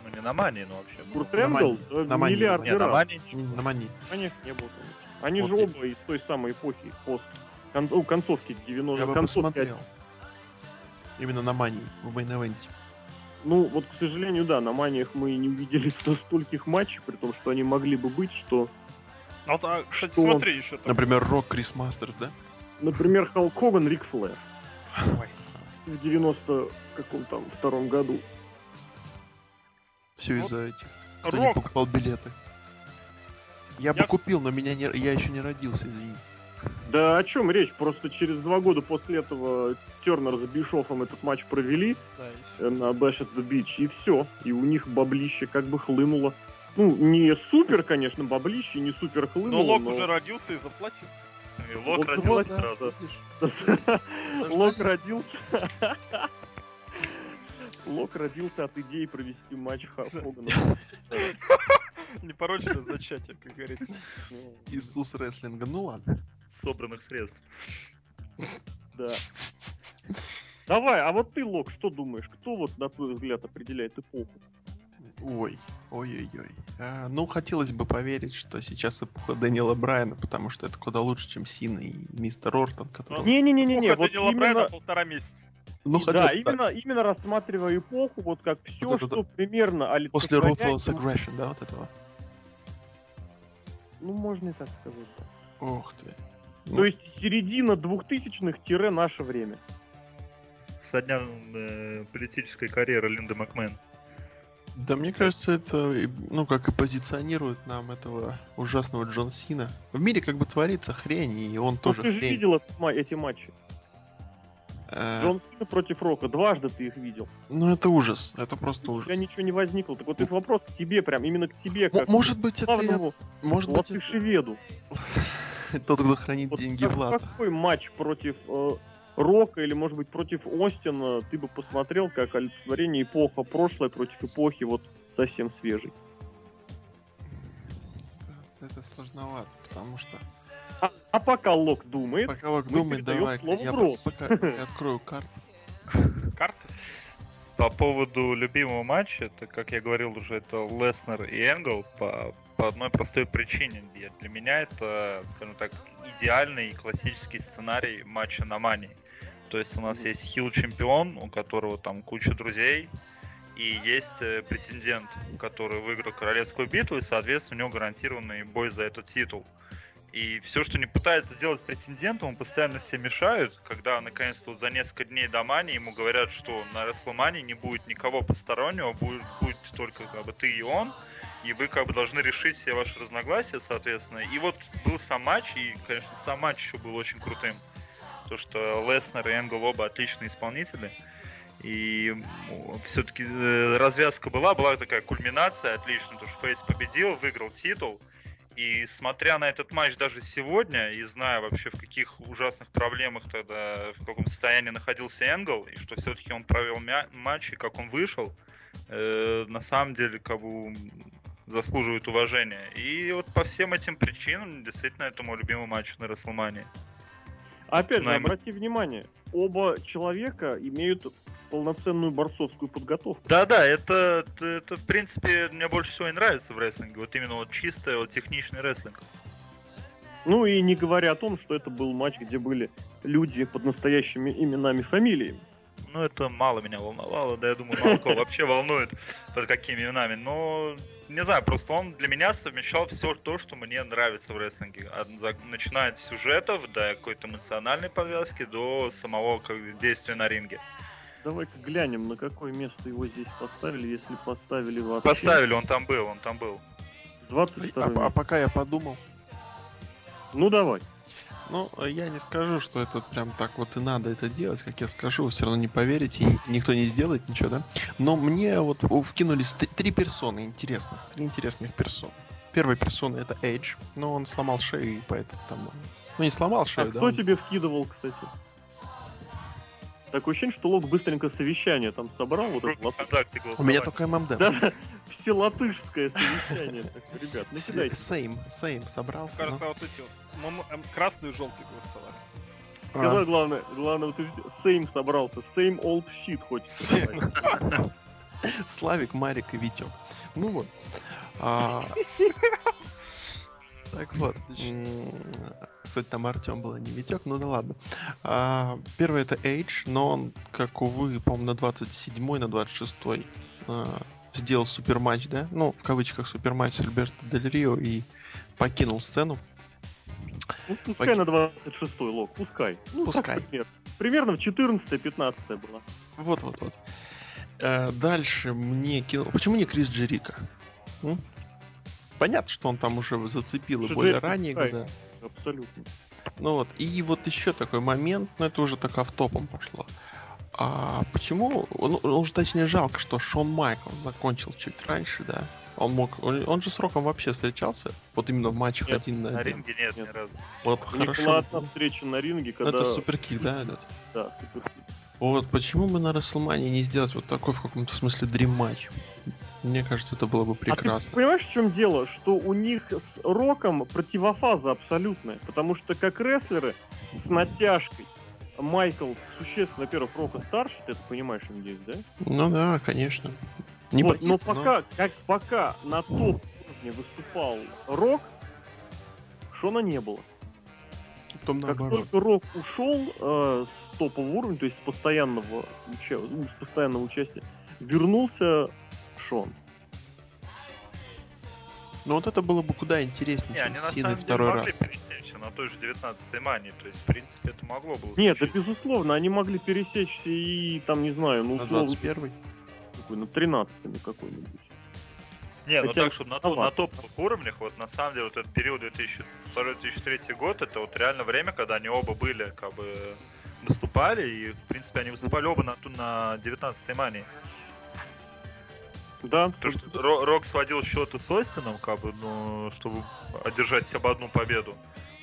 Ну не на мании, но вообще. Курт на Энгл Мани- э, на Мани- миллиарды Не, на Не, На Мани. Конечно, не было. Они же Окей. оба из той самой эпохи, пост, кон- ну, концовки 90 Я бы концовки посмотрел. Именно на Мани, в мейн-эвенте. Ну, вот, к сожалению, да, на маниях мы не увидели сто- стольких матчей, при том, что они могли бы быть, что, Ну, вот, а, кстати, Что? смотри еще там. Например, Рок Крис Мастерс, да? например, Халк Хоган, Рик Флэр Ой. в 90 каком там втором году. Все Вот. из-за этих. Кто не покупал билеты. Я бы Я- купил, но меня не... я еще не родился, извините. Да о чем речь? Просто через два года после этого Тернер с Бишофом этот матч провели Да, э, на Bash at the Beach, и все. И у них баблище как бы хлынуло. Ну, не супер, конечно, баблище, не супер хлынуло, Но Лок но- уже родился и заплатил. И Лок Вот родился вот, да, сразу. Лок родился. Лок родился от идеи провести матч Хогана. Непорочное зачатие, как говорится. Ну, Иисус рестлинга. Ну ладно. Собранных средств. Да. Давай, а вот ты, Лок, что думаешь? Кто вот, на твой взгляд, определяет эпоху? Ой, ой-ой-ой. А, ну, хотелось бы поверить, что сейчас эпоха Дэниела Брайана, потому что это куда лучше, чем Сина и мистер Ортон, который... Не-не-не-не, Эпоха вот Дэниела Брайана именно... полтора месяца. Ну, хотя Да, так, именно, именно рассматривая эпоху, вот как все, Вот это что примерно после Ruthless Aggression, да, вот этого? Ну, можно и так сказать. да. Ох ты. То Ну, есть середина двухтысячных наше время. Со дня э, политической карьеры Линды Макмен. Да, мне кажется, это, ну, как и позиционирует нам этого ужасного Джон Сина. В мире как бы творится хрень, и он Ну, тоже ты же хрень. видел этот ма- эти матчи. Э, Джон Сина против Рока. Дважды ты их видел. Ну, это ужас. Это просто У ужас. тебя ничего не возникло. Так вот, это вопрос к тебе, прям именно к тебе, как Может быть, это, я- может быть, это тот, кто хранит Вот деньги в латах. какой матч против э, Рока или, может быть, против Остина ты бы посмотрел как олицетворение эпоха прошлой против эпохи вот совсем свежей? Это, сложновато, потому что... А, а пока Лок думает, Пока Лок мы думает, давай слово я Бро. пока я открою карту. Карты. По поводу любимого матча, это, как я говорил уже, это Леснер и Энгл по, по одной простой причине. Для меня это, скажем так, идеальный классический сценарий матча на Мани. То есть у нас есть хил-чемпион, у которого там куча друзей, и есть э, претендент, который выиграл королевскую битву, и, соответственно, у него гарантированный бой за этот титул. И все, что не пытается сделать претендентом, он постоянно все мешают, когда наконец-то вот за несколько дней до Мани ему говорят, что на Рестлмане не будет никого постороннего, будет, будет только как бы ты и он, и вы как бы должны решить все ваши разногласия, соответственно. И вот был сам матч, и, конечно, сам матч еще был очень крутым. То, что Леснер и Энгл оба отличные исполнители. И все-таки развязка была, была такая кульминация отличная, то что Фейс победил, выиграл титул. И смотря на этот матч даже сегодня, и зная вообще в каких ужасных проблемах тогда, в каком состоянии находился Энгл, и что все-таки он провел матч, и как он вышел, э, на самом деле, как бы заслуживает уважения. И вот по всем этим причинам, действительно, это мой любимый матч на Расселмане. Опять же, обрати внимание, оба человека имеют полноценную борцовскую подготовку. Да-да, это, это, это, в принципе, мне больше всего и нравится в рестлинге. Вот именно вот чистый, вот техничный рестлинг. Ну и не говоря о том, что это был матч, где были люди под настоящими именами, фамилиями. Ну, это мало меня волновало, да, я думаю, мало кого вообще волнует, под какими именами. Но, не знаю, просто он для меня совмещал все то, что мне нравится в рестлинге. От- начиная от сюжетов, до какой-то эмоциональной повязки, до самого как, действия на ринге. Давай-ка глянем, на какое место его здесь поставили, если поставили вообще. Поставили, он там был, он там был. 22 А, а пока я подумал, Ну давай. Ну, я не скажу, что это прям так вот и надо это делать, как я скажу, вы все равно не поверите, и никто не сделает ничего, да? Но мне вот вкинулись т- три персоны интересных, три интересных персоны. Первая персона это Эйдж, но он сломал шею, и поэтому там... Ну, не сломал А шею, да? кто он- тебе вкидывал, кстати? Такое ощущение, что Лок быстренько совещание там собрал, вот это лат- ВКонтакте У меня только ММД. Да, все совещание. Так, Ребят, ну кидайте. Сейм, Сейм собрался. ну. Кажется, вот эти эм, красные и желтые голосовали. А, Сказал главное, главное, вот Сейм собрался. Same old shit хочется. Славик, Марик и Витек. Ну вот. А, Так вот. Кстати, там Артем был, а не Витек, ну да ладно. А, первый это Эйдж, но он, как увы, по-моему, на 27-й, на 26-й а, сделал суперматч, да? Ну, в кавычках суперматч с Альберто Дель Рио и покинул сцену. Ну, пускай на 26-й лог, пускай. Ну, Пускай. так примерно. Примерно в 14-15 было. Вот-вот-вот. Э, Дальше мне кинул... Почему не Крис Джерика? М? Понятно, что он там уже зацепил и более пускай. года. Абсолютно. Ну вот, и вот еще такой момент, но это уже так автопом пошло. А почему, ну, уже точнее жалко, что Шон Майклс закончил чуть раньше, да? Он мог, он, он же с Роком вообще встречался, вот именно в матчах Нет, один на На один. ринге нет, ни Нет. разу. Вот У хорошо. была одна встреча на ринге, Ну, когда... Это суперкик, да, идет? Да, супер. Вот почему бы на Расселмане не сделать вот такой в каком-то смысле дрим матч? Мне кажется, это было бы А ты прекрасно. понимаешь, в чем дело? Что у них с Роком противофаза абсолютная. Потому что как рестлеры с натяжкой Майкл существенно, во-первых, Рока старше, ты это понимаешь, надеюсь, да? Ну да, конечно. Не вот, но Батиста, но- пока, как пока на топ уровне выступал Рок, Шона не было. Потом Как наоборот. только Рок ушел э, с топового уровня, то есть с постоянного, уча- с постоянного участия, вернулся Шон. Ну вот это было бы куда интереснее, Не, они чем на с Синой самом деле второй могли раз. пересечься на той же 19-й мании. То есть, в принципе, это могло было Нет, да безусловно, они могли пересечься и там, не знаю, ну, На условно, 21 какой, на 13 какой-нибудь. Не, ну Хотя- так, чтобы на, ну на топовых уровнях, вот на самом деле, вот этот период 2002-2003 год, это вот реально время, когда они оба были, как бы, выступали, и, в принципе, они выступали оба на, ту- на 19-й мании. Да, То, что Ро- Рок сводил счеты с Остином, как бы, ну, чтобы одержать хотя бы одну победу.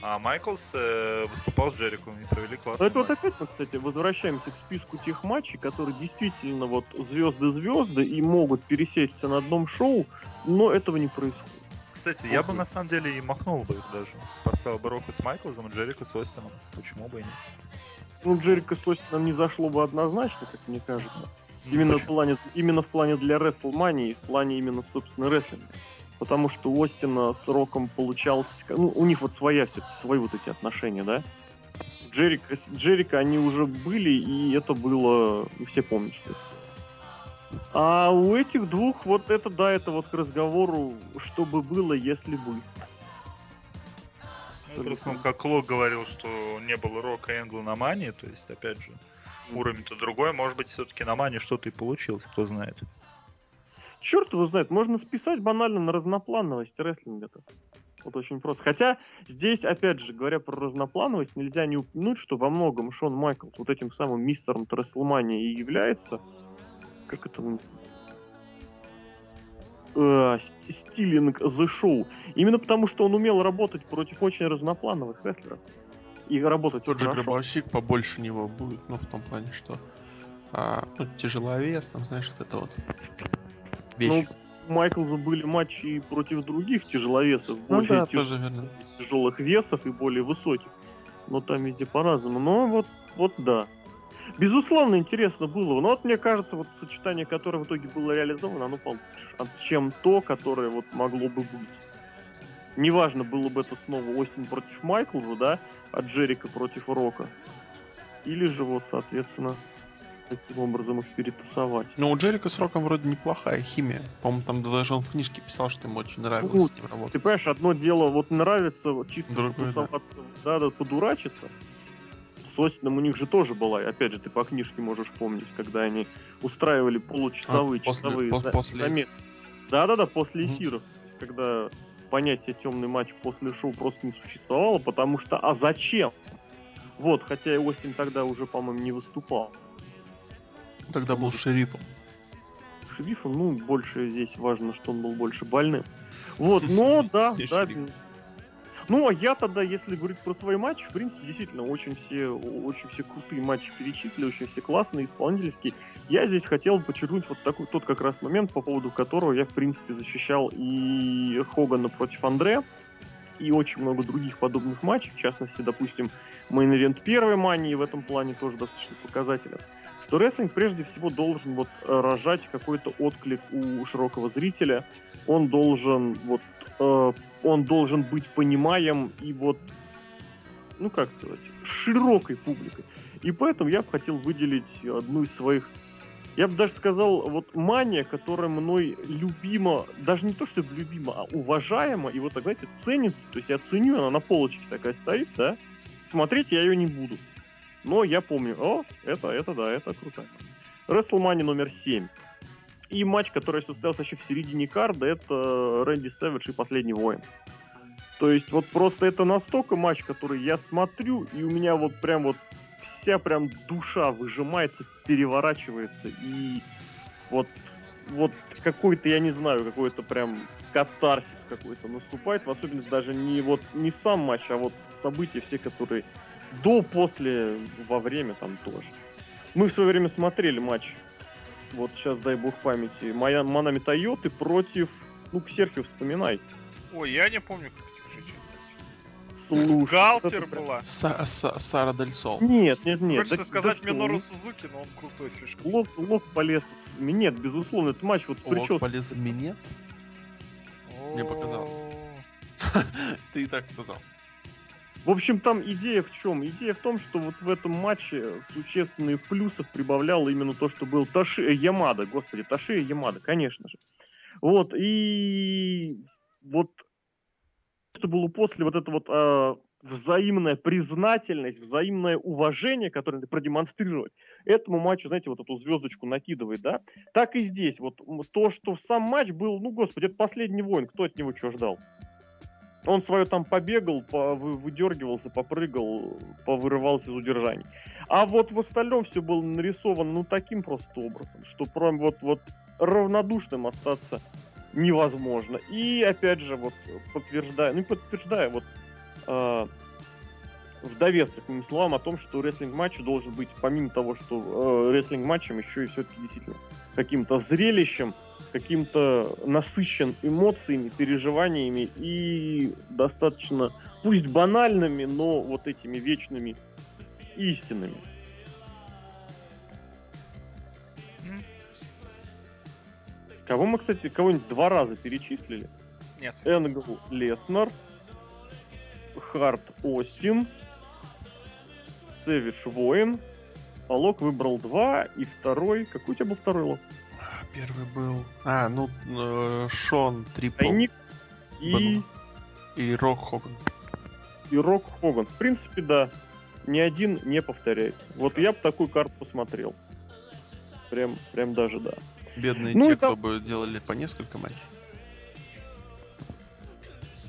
А Майклс э, выступал с Джериком и провели классный это вот матч. опять мы, кстати, возвращаемся к списку тех матчей, которые действительно вот звезды-звезды и могут пересечься на одном шоу, но этого не происходит. Кстати, я бы на самом деле и махнул бы их даже. Поставил бы Рока с Майклзом, и Джерика с Остином. Почему бы и нет? Ну, Джерика с Остином не зашло бы однозначно, как мне кажется. Именно в плане, именно в плане для WrestleMania и в плане именно, собственно, рестлинга. Потому что у Остина с Роком получалось... Ну, у них вот своя все свои вот эти отношения, да? Джерика, Джерика они уже были, и это было... ну, Все это. А у этих двух вот это, да, это вот к разговору, что бы было, если бы. Ну, просто, как Лок говорил, что не было Рока Энгла на Мании, то есть, опять же, уровень-то другой, может быть, все-таки на Мании что-то и получилось, кто знает. Черт его знает, можно списать банально на разноплановость рестлинга-то. Вот очень просто. Хотя здесь, опять же, говоря про разноплановость, нельзя не упомянуть, что во многом Шон Майклс вот этим самым мистером Трестлмания и является. Как это? Э, ст- стилинг The Show. Именно потому, что он умел работать против очень разноплановых рестлеров. И работать Тот же хорошо. гробовщик побольше него будет, ну, в том плане, что а, ну, тяжеловес, там, знаешь, вот это вот Ну, вещь. у Майклза были матчи и против других тяжеловесов, Ну, более да, тяж- тоже верно. тяжелых весов и более высоких. Но там везде по-разному. Но вот, вот да. Безусловно, интересно было. Но вот мне кажется, вот сочетание, которое в итоге было реализовано, оно получше, чем то, которое вот могло бы быть. Неважно, было бы это снова Остин против Майклза, да, а Джерика против Рока. Или же вот, соответственно, таким образом их перетасовать. Ну, у Джерика с Роком вроде неплохая химия. По-моему, там даже он в книжке писал, что ему очень нравилось Ну, с ним работать. Ты понимаешь, одно дело вот нравится вот чисто Другое, да. да, подурачиться. С Остином у них же тоже была, и опять же, ты по книжке можешь помнить, когда они устраивали получасовые, А, после- часовые по- после замесы. Да-да-да, после эфиров. Есть, Когда понятие темный матч после шоу просто не существовало, потому что а зачем? Вот, хотя и Остин тогда уже, по-моему, не выступал. Тогда был шерифом. Шерифом, ну, больше здесь важно, что он был больше больным. Вот, но да, да. Ну, а я тогда, если говорить про свои матчи, в принципе, действительно, очень все, очень все крутые матчи перечислили, очень все классные, исполнительские. Я здесь хотел подчеркнуть вот такой, тот как раз момент, по поводу которого я, в принципе, защищал и Хогана против Андре, и очень много других подобных матчей, в частности, допустим, мейн-ивент первой мании в этом плане тоже достаточно показателен что рестлинг прежде всего должен вот э, рожать какой-то отклик у широкого зрителя. Он должен вот э, он должен быть понимаем и вот ну как сказать, широкой публикой. И поэтому я бы хотел выделить одну из своих я бы даже сказал, вот мания, которая мной любима, даже не то, что любима, а уважаема, и вот, так, знаете, ценится, то есть я ценю, она на полочке такая стоит, да, смотреть я ее не буду. Но я помню, о, это, это, да, это круто. WrestleMania номер 7. И матч, который состоялся еще в середине карда, это Рэнди Сэвидж и Последний воин. То есть вот просто это настолько матч, который я смотрю, и у меня вот прям вот вся прям душа выжимается, переворачивается, и вот, вот какой-то, я не знаю, какой-то прям катарсис какой-то наступает, в особенности даже не вот не сам матч, а вот события все, которые до, после, во время там тоже. Мы в свое время смотрели матч, вот сейчас, дай бог памяти, моя Манами Тойоты против, ну, Ксерхио вспоминай. Ой, я не помню, как Слушай, Галтер была. Са- Са- Сара Дель Сол. Нет, нет, нет. Хочется да- сказать да Минору Сузуки, но он крутой слишком. Лов, лов полез. Нет, безусловно, это матч вот Лок причем. полез в мне? Мне показалось. Ты и так сказал. В общем, там идея в чем? Идея в том, что вот в этом матче существенные плюсов прибавляло именно то, что был Таши э, Ямада, господи, Таши Ямада, конечно же. Вот, и вот что было после вот это вот а, взаимная признательность, взаимное уважение, которое надо продемонстрировать, этому матчу, знаете, вот эту звездочку накидывает, да? Так и здесь. Вот то, что сам матч был, ну, господи, это последний воин, кто от него что ждал? Он свое там побегал, по- вы- выдергивался, попрыгал, повырывался из удержаний. А вот в остальном все было нарисовано, ну, таким просто образом, что прям вот, вот равнодушным остаться невозможно. И опять же, вот подтверждая, ну, подтверждая, вот э, в довесок к моим словам о том, что рестлинг-матч должен быть, помимо того, что э, рестлинг-матчем, еще и все-таки действительно каким-то зрелищем, каким-то насыщен эмоциями, переживаниями и достаточно, пусть банальными, но вот этими вечными истинами. Кого мы, кстати, кого-нибудь два раза перечислили? Нет. Энгл Леснер, Харт Остин, Сэвидж Воин, а Лок выбрал два, и второй... Какой у тебя был второй Лок? Первый был... А, ну, э, Шон Трипл Тайник и, и Рок Хоган. и Рок Хоган. В принципе, да. Ни один не повторяется. Вот я бы такую карту посмотрел. Прям, прям даже да. Бедные Ну, те, там- кто бы делали по несколько матчей.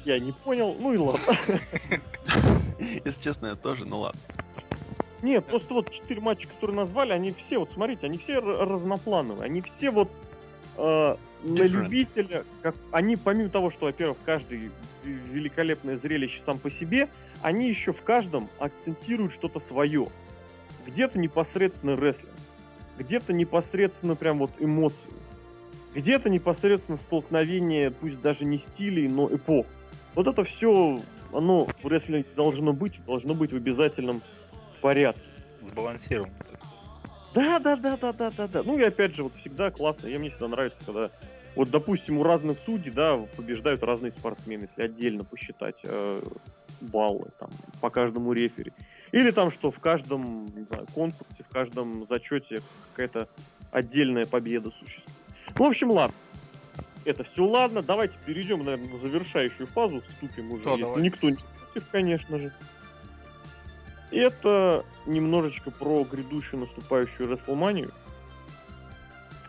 Я не понял, ну и ладно. Если честно, я тоже, ну ладно. Нет, просто вот четыре матча, которые назвали, они все, вот смотрите, они все разноплановые, они все вот э, на любителя, как они помимо того, что, во-первых, каждый великолепное зрелище сам по себе, они еще в каждом акцентируют что-то свое. Где-то непосредственно рестлинг, где-то непосредственно прям вот эмоции, где-то непосредственно столкновение, пусть даже не стилей, но эпох. Вот это все, оно в рестлинге должно быть, должно быть в обязательном порядке. Сбалансирован. Да, да, да, да, да, да, да. Ну и опять же, вот всегда классно. Я мне всегда нравится, когда вот, допустим, у разных судей, да, побеждают разные спортсмены, если отдельно посчитать э, баллы там по каждому рефери. Или там, что в каждом не знаю, конкурсе, в каждом зачете какая-то отдельная победа существует. Ну, в общем, ладно. Это все ладно. Давайте перейдем, наверное, на завершающую фазу. Вступим уже, если давай. никто не против, конечно же. Это немножечко про грядущую наступающую Рестлманию.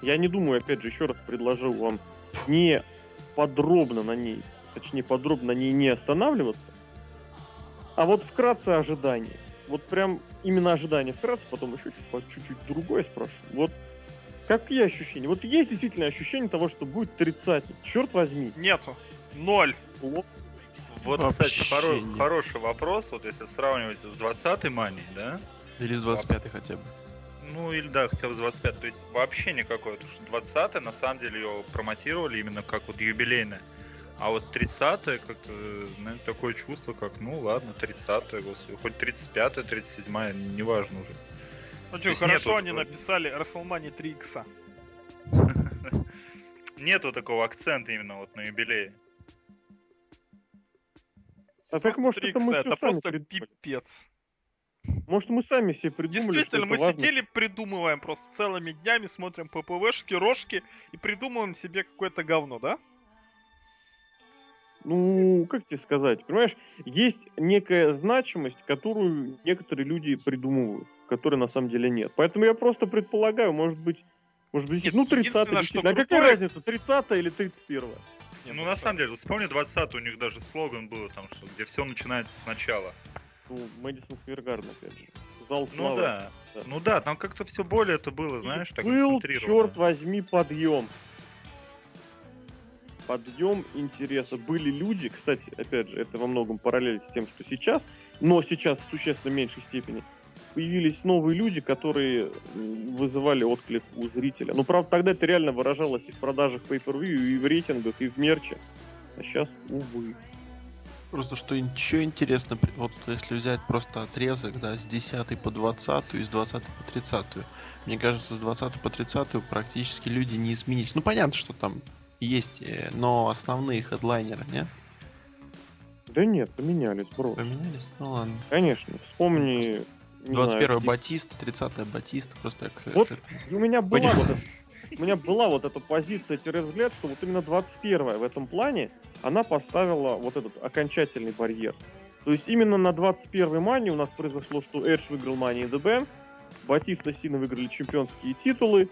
Я не думаю, опять же, еще раз предложил вам не подробно на ней, точнее, подробно на ней не останавливаться, а вот вкратце ожидания. Вот прям именно ожидания вкратце, потом еще чуть-чуть другое спрошу. Вот какие ощущения? Вот есть действительно ощущение того, что будет тридцатник. Черт возьми. Нету. Ноль. Лоб. Вот, Вообще кстати, хоро- нет. хороший вопрос. Вот если сравнивать с 20-й манией, да? Или с 25 хотя бы. Ну или да, хотя бы с 25 То есть вообще никакой. Потому что 20 на самом деле ее промотировали именно как вот юбилейная. А вот 30 как-то, знаете, такое чувство, как, ну ладно, 30 господи, хоть 35 37 неважно уже. Ну То что, хорошо нету они написали WrestleMania 3 икса. Нету такого акцента именно вот на юбилее. А так, может, 93 это мы это просто пипец. Может, мы сами себе придумали, Действительно, мы важно. сидели, придумываем просто целыми днями, смотрим ППВшки, рожки и придумываем себе какое-то говно, да? Ну, как тебе сказать? Понимаешь, есть некая значимость, которую некоторые люди придумывают, которой на самом деле нет. Поэтому я просто предполагаю, может быть, может быть, Нет, ну 30 единственное, что. А какая крутое- разница, 30 или 31 Не, Ну, на самом деле, вспомни 20 у них даже слоган был там, что где все начинается сначала. Ну, Мэдисон Сквер Гарден, опять же. Зал Ну славы. да. да. Ну да, там как-то все более это было, И знаешь, так был, черт возьми, подъем. Подъем интереса. Были люди, кстати, опять же, это во многом параллель с тем, что сейчас, но сейчас в существенно меньшей степени, появились новые люди, которые вызывали отклик у зрителя. Ну, правда, тогда это реально выражалось и в продажах pay-per-view, и в рейтингах, и в мерче. А сейчас, увы. Просто что ничего интересно, вот если взять просто отрезок, да, с 10 по 20 и с 20 по 30. Мне кажется, с 20 по 30 практически люди не изменились. Ну, понятно, что там есть, э, но основные хедлайнеры, не? Да нет, поменялись, бро. Поменялись? Ну ладно. Конечно. Вспомни... не 21 знаю, Батиста, 30 Батиста, просто как... Вот. это- И у меня была вот эта, у меня была вот эта позиция-взгляд, что вот именно 21 в этом плане она поставила вот этот окончательный барьер. То есть именно на 21 мане у нас произошло, что Эдж выиграл Money in the Bank, Батиста Сина выиграли чемпионские титулы,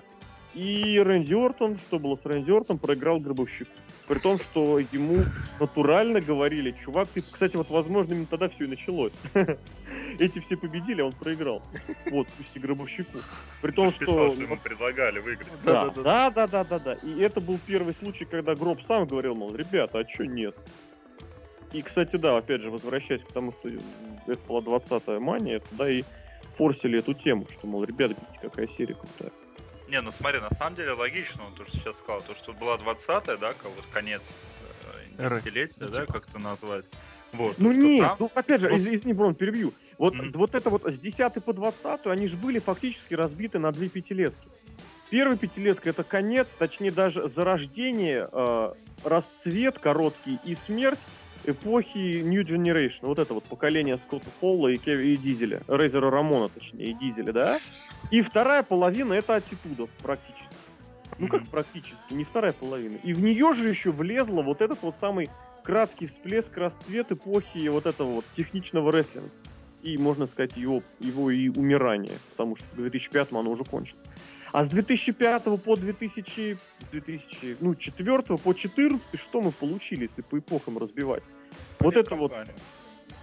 и Рэнди Ортон, что было с Рэнди Ортон, проиграл Гробовщику. При том, что ему натурально говорили, чувак, ты, кстати, вот, возможно, именно тогда все и началось. Эти все победили, а он проиграл. Вот, пусть и Гробовщику. При том, что... ему предлагали выиграть. Да, да, да, да, да, да. И это был первый случай, когда Гроб сам говорил, мол, ребята, а чё нет? И, кстати, да, опять же, возвращаясь к тому, что это была 20-я мания, да, и форсили эту тему, что, мол, ребята, какая серия крутая. Не, ну смотри, на самом деле логично, он то, что сейчас сказал, то, что была 20-я, да, как вот конец э, десятилетия, да, типа. как это назвать. Вот, Ну нет, там- ну опять же, Ну, из- извини, Брон, перебью. Вот, Мгм. вот это вот с 10 по 20 они же были фактически разбиты на две пятилетки. Первая пятилетка это конец, точнее даже зарождение, э, расцвет короткий и смерть эпохи New Generation. Вот это вот поколение Скотта Холла и, Кеви, и Дизеля. Рейзера Рамона, точнее, и Дизеля, да? И вторая половина это аттитудов практически. Ну как практически, не вторая половина. И в нее же еще влезла вот этот вот самый краткий всплеск расцвет эпохи вот этого вот техничного рестлинга. И, можно сказать, его, его и умирание, потому что к 2005 оно уже кончилось. А с 2005 по 2000, 2000 ну, 4 по 14 что мы получили, если по эпохам разбивать? Вот это вот,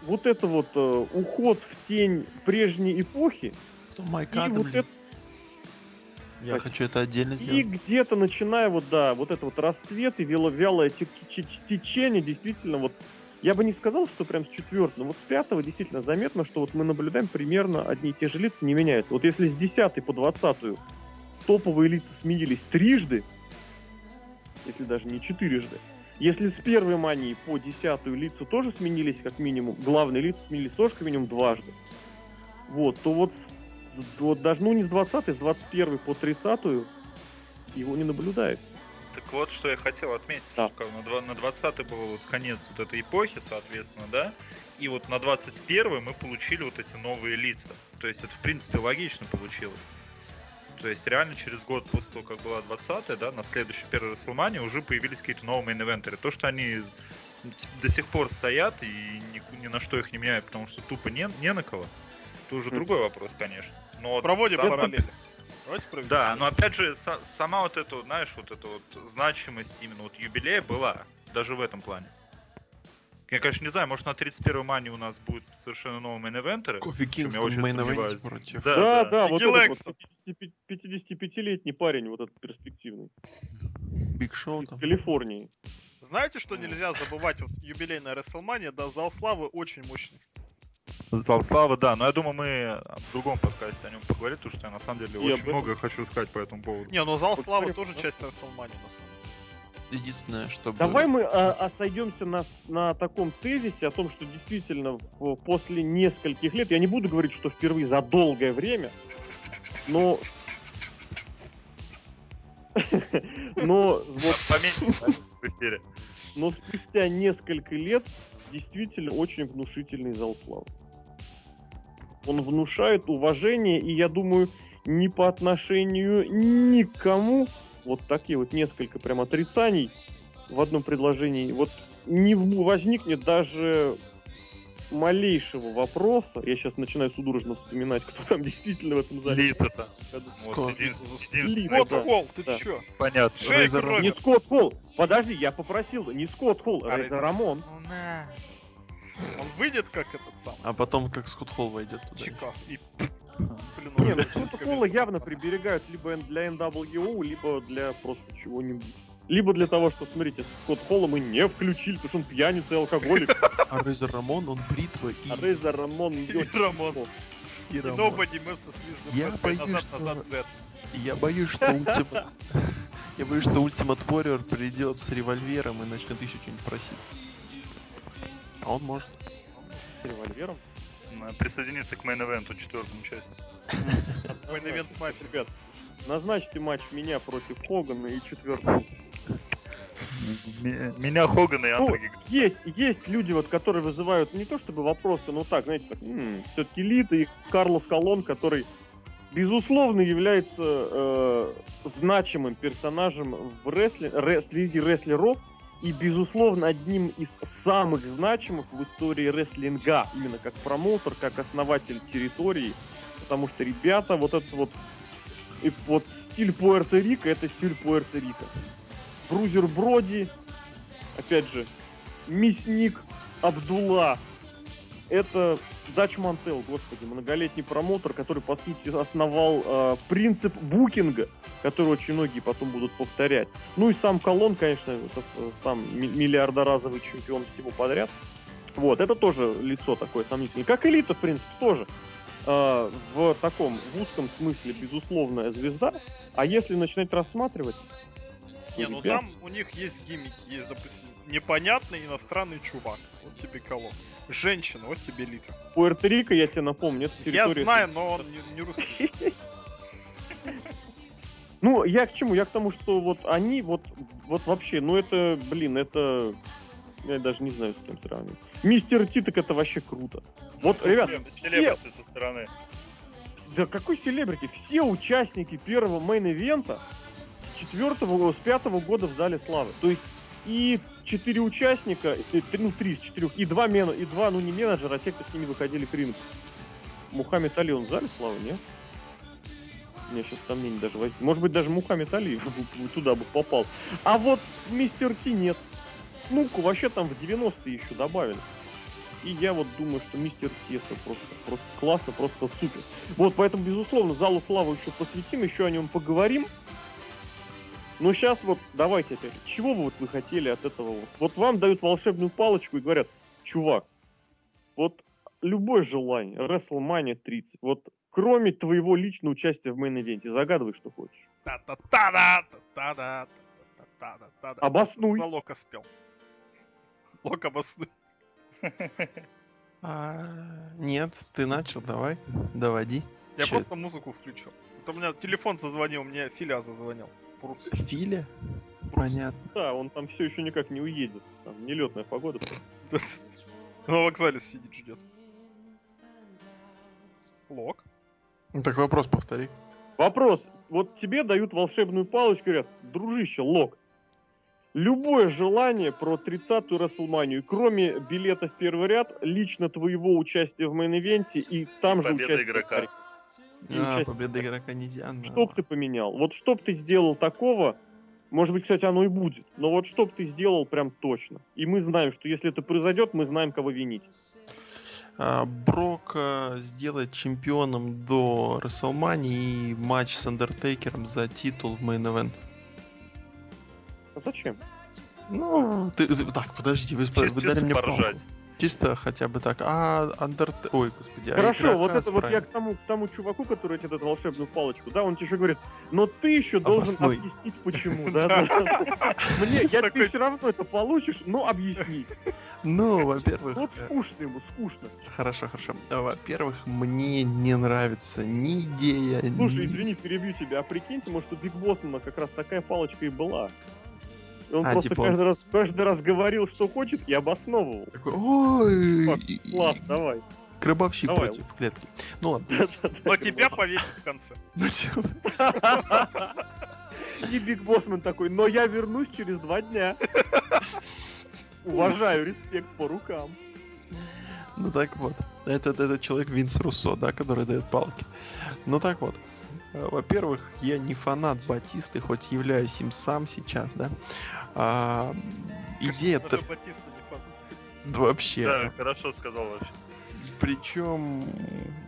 вот это вот э, уход в тень прежней эпохи, Кто Майк и вот это Я хочу это отдельно И сделать. где-то начиная вот, да, вот это вот расцвет и вялое те- те- течение, действительно, вот, я бы не сказал, что прям с четвертого, но вот с пятого действительно заметно, что вот мы наблюдаем примерно одни и те же лица, не меняются. Вот если с десятой по двадцатую топовые лица сменились трижды, если даже не четырежды, если с первой мании по десятую лица тоже сменились как минимум, главные лица сменились тоже как минимум дважды, вот, то вот, вот даже, ну не с 20 с 21 по 30 его не наблюдает. Так вот, что я хотел отметить, Да. что на 20 был вот конец вот этой эпохи, соответственно, да, и вот на 21 мы получили вот эти новые лица. То есть это, в принципе, логично получилось. То есть реально через год после того, как была 20 да, на следующий первый WrestleMania уже появились какие-то новые мейн То, что они до сих пор стоят и ни, ни на что их не меняют, потому что тупо не, не на кого, это уже другой вопрос, конечно. Но Проводим сам- параллели. Давайте да, но опять же, са- сама вот эта, знаешь, вот эта вот значимость именно вот юбилея была, даже в этом плане. Я, конечно, не знаю, может на 31 мане у нас будет совершенно новый мейн-эвентер. Кофи я Кингстон очень мейн против Да, Да, да. да, вот Бигги этот вот 55-летний парень, вот этот перспективный, Биг Шоу из там. Калифорнии. Знаете, что нельзя забывать? Вот юбилейная WrestleMania, да, зал славы очень мощный. Зал славы, да, но я думаю, мы в другом подкасте о нем поговорим, потому что я на самом деле И очень этом. много хочу сказать по этому поводу. Не, ну зал славы тоже да. часть WrestleMania, на самом деле. Единственное, чтобы... Давай мы а, а, сойдемся на, на таком тезисе о том, что действительно в- после нескольких лет, я не буду говорить, что впервые за долгое время, но Но вот Поменьше но спустя несколько лет действительно очень внушительный зал славы. Он внушает уважение, и я думаю, не по отношению никому, вот такие вот несколько прям отрицаний в одном предложении, вот не возникнет даже малейшего вопроса, я сейчас начинаю судорожно вспоминать, кто там действительно в этом зале. Лид это. Вот Скот. един- Лид, единственный. Вот да. Холл, ты Да. чё? Понятно. Шейк Рейзер-. Не Скотт Холл, подожди, я попросил, не Скотт Холл, А, Рейзер- Рамон. Ну на. Он выйдет как этот сам. А потом как Скотт Холл войдет туда. Чика. И блин, Не, ну Скотта Холла явно приберегают либо для NWO, либо для просто чего-нибудь. Либо для того, что, смотрите, Скотт Холла мы не включили, потому что он пьяница и алкоголик, А Рейзер Рамон, он бритва и, а Рейзер Рамон И. Рамон. и И Рамон. Я боюсь, что- Я боюсь, что Ultimate... Я боюсь, что Ultimate Warrior придет с револьвером и начнет еще что-нибудь просить. А он может. С револьвером. М, Присоединиться к мейн-эвенту четвертому части. Мейн ивент матч. Ребят, назначьте матч меня против Хогана и четвертого. Меня Хоган и Ну, Андре есть, есть люди, вот, которые вызывают не то чтобы вопросы, но так, знаете, так, все-таки Лита и Карлос Колон, который, безусловно, является э, значимым персонажем в рестле, ре- среди рестлеров и, безусловно, одним из самых значимых в истории рестлинга, именно как промоутер, как основатель территории, потому что ребята, вот этот вот, и вот стиль Пуэрто-Рико, это стиль Пуэрто-Рико. Брузер Броди, опять же, мясник Абдулла. Это Дач Мантел, господи, многолетний промоутер, который, по сути, основал э, принцип букинга, который очень многие потом будут повторять. Ну и сам Колон, конечно, это, э, сам ми- миллиардоразовый чемпион всего подряд. Вот, это тоже лицо такое сомнительное. Как элита, в принципе, тоже. Э, в таком, в узком смысле, безусловная звезда. А если начинать рассматривать, Не, ну ребят, там у них есть гиммики, есть, допустим, непонятный иностранный чувак. Вот тебе колон. Женщина, вот тебе литр. Пуэрто-Рико, я тебе напомню, это Я территория... знаю, но он не, не русский. Ну, я к чему? Я к тому, что вот они вот, вот вообще, ну это, блин, это... Я даже не знаю, с кем сравнивать. Мистер Ти, так это вообще круто. Вот, ребят, все, со стороны. да какой селебрити? Все участники первого мейн-ивента с четвертого, с пятого года в Зале Славы. То есть и четыре участника, три- ну три из четырех, и два, мена, и два, ну не менеджера, а те, кто с ними выходили к рингу. Мухаммед Али, он в Зале Славы, нет? У меня сейчас сомнений даже возник. Может быть, даже Мухаммед Али туда бы попал. А вот мистер Ти нет. Ну-ка, вообще там в 90-е еще добавили. И я вот думаю, что мистер Ти просто, просто классно, просто супер. Вот, поэтому, безусловно, залу славы еще посвятим, еще о нем поговорим. Но сейчас вот давайте опять, чего вы вот вы хотели от этого вот? Вот вам дают волшебную палочку и говорят, чувак, вот любое желание, WrestleMania 30, вот кроме твоего личного участия в мейн-ивенте, загадывай, что хочешь. Та-та-та-да, та-та-да, та-та-та-да. Обоснуй. За Лока спел. Лок обоснуй. Нет, ты начал, давай, доводи. Я просто музыку включил. Это у меня телефон зазвонил, мне Филя зазвонил. Брус. Филя? Понятно. Да, он там все еще никак не уедет. Там нелетная погода. На вокзале сидит, ждет. Лок. Ну так вопрос повтори. Вопрос. Вот тебе дают волшебную палочку, говорят, дружище, Лок, любое желание про 30-ю Рестлманию, кроме билета в первый ряд, лично твоего участия в main event е и там же Победа участие игрока. А, победа игрока нельзя. но- Что б ты поменял? Вот что б ты сделал такого, может быть, кстати, оно и будет, но вот что б ты сделал прям точно. И мы знаем, что если это произойдет, мы знаем, кого винить. А, Брок сделает чемпионом до Расселмани и матч с Андертейкером за титул в мейн event. А зачем? Ну, ты, так, подожди, вы, вы дали мне поржать. паузу. Чисто хотя бы так. А, Андерте... Ой, господи, а Хорошо, игрока вот это вот я к тому, к тому чуваку, который тебе дает волшебную палочку, да, он тебе еще говорит, но ты еще должен Обоснуй. объяснить, почему, да. Мне, я тебе все равно это получишь, но объясни. Ну, во-первых... Вот э, скучно ему, скучно. Хорошо, хорошо. А, Во-первых, мне не нравится ни идея, Слушай, ни- извини, перебью тебя. А прикиньте, может, у Биг Боссмана как раз такая палочка и была. И он А, просто типа каждый, раз, каждый раз говорил, что хочет, и обосновывал. Такой, Ой, fuck, и- и- Класс, давай. Гробовщик Давай. против клетки. Ну ладно. Но тебя повесят в конце. Ну, типа, И Биг Боссман такой, но я вернусь через два дня. Уважаю, респект по рукам. Ну так вот. Этот, этот человек Винс Руссо, да, который дает палки. Ну так вот. Во-первых, я не фанат Батисты, хоть являюсь им сам сейчас, да. А, идея-то Батиста не фанат. вообще. Да, хорошо сказал вообще. Причем,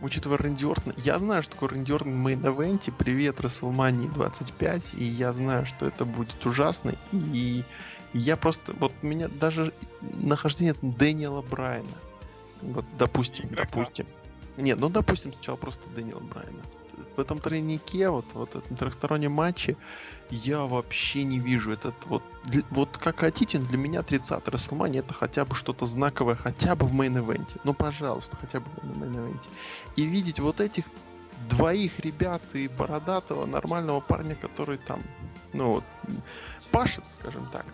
учитывая Рэнди Ортона, я знаю, что такое Рэнди Ортон в main event е, привет WrestleMania 25, и я знаю, что это будет ужасно, и я просто, вот меня даже нахождение Дэниела Брайана, вот, допустим, Игрока. допустим, нет, ну, допустим, сначала просто Дэниела Брайана. В этом тройнике, вот, вот этом трехстороннем матче, я вообще не вижу этот вот, вот как хотите, для меня 30 Рестлмания это хотя бы что-то знаковое, хотя бы в main event е. Ну, пожалуйста, хотя бы на main event е. И видеть вот этих двоих ребят и бородатого нормального парня, который там, ну вот, пашет, скажем так,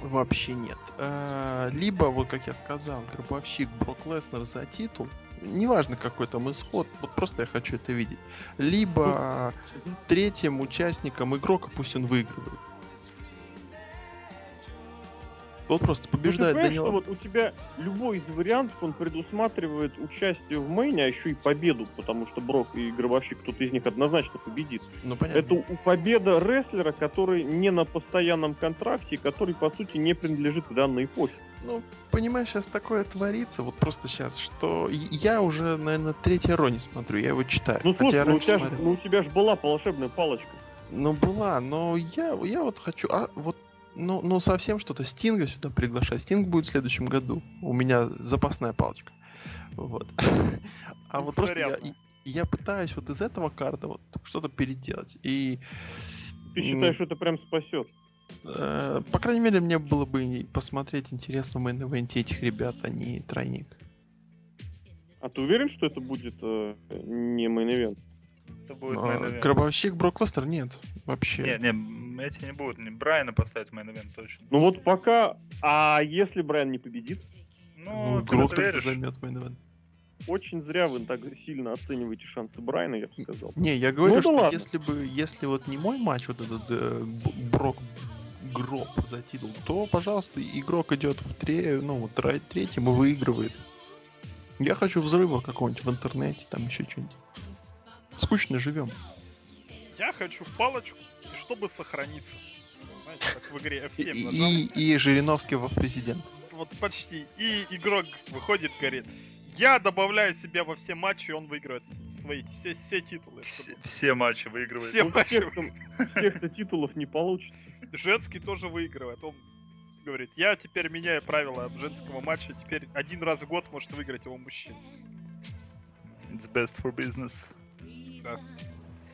вообще нет. Э, Либо, вот как я сказал, гробовщик Брок Леснер за титул, неважно какой там исход, вот просто я хочу это видеть. Либо третьим участником игрока пусть он выигрывает. Вот просто Ну, ты побеждает Данила. что вот у тебя любой из вариантов, он предусматривает участие в мейне, а еще и победу, потому что Брок и Гробовщик, кто-то из них однозначно победит. Ну понятно. Это у победа рестлера, который не на постоянном контракте, который, по сути, не принадлежит данной эпохе. Ну, понимаешь, сейчас такое творится, вот просто сейчас, что я уже, наверное, третье Ро не смотрю, я его читаю. Ну, слушай, ну у, раньше тебя ж, ну, у тебя же была волшебная палочка. Ну, была, но я, я вот хочу, а вот, ну, ну, совсем что-то Стинга сюда приглашать. Стинг будет в следующем году. У меня запасная палочка. Вот. А вот просто я, я пытаюсь вот из этого карта вот что-то переделать. И Ты считаешь, что это прям спасет? Э, По крайней мере, мне было бы посмотреть интересно в main event е этих ребят, а не тройник. А ты уверен, что это будет э, не main event? Это будет А. Гробовщик Брок Леснер нет, вообще. Не, не, м, эти не будут. Не Брайана поставить в main event точно. Ну вот пока... А если Брайан не победит? Ну, в Брок веришь? займет main event. Очень зря вы так сильно оцениваете шансы Брайана, я бы сказал. Не, я говорю, да что ладно. если бы, если вот не мой матч, вот этот э, Брок Гроб за титул, то, пожалуйста, игрок идет в тре, ну, вот третьем и выигрывает. Я хочу взрыва какого-нибудь в интернете, там еще что-нибудь. Скучно живем. Я хочу палочку, и чтобы сохраниться. Знаете, как в игре И, F7 нажал. и, и Жириновский во президент. Вот почти. И игрок выходит, говорит, я добавляю себя во все матчи, и он выигрывает свои все, все титулы. Все, чтобы- все матчи выигрывает. Все Ну, матчи. всех-то титулов не получится. Женский тоже выигрывает. Он говорит, я теперь меняю правила женского матча, теперь один раз в год может выиграть его мужчина. It's best for business.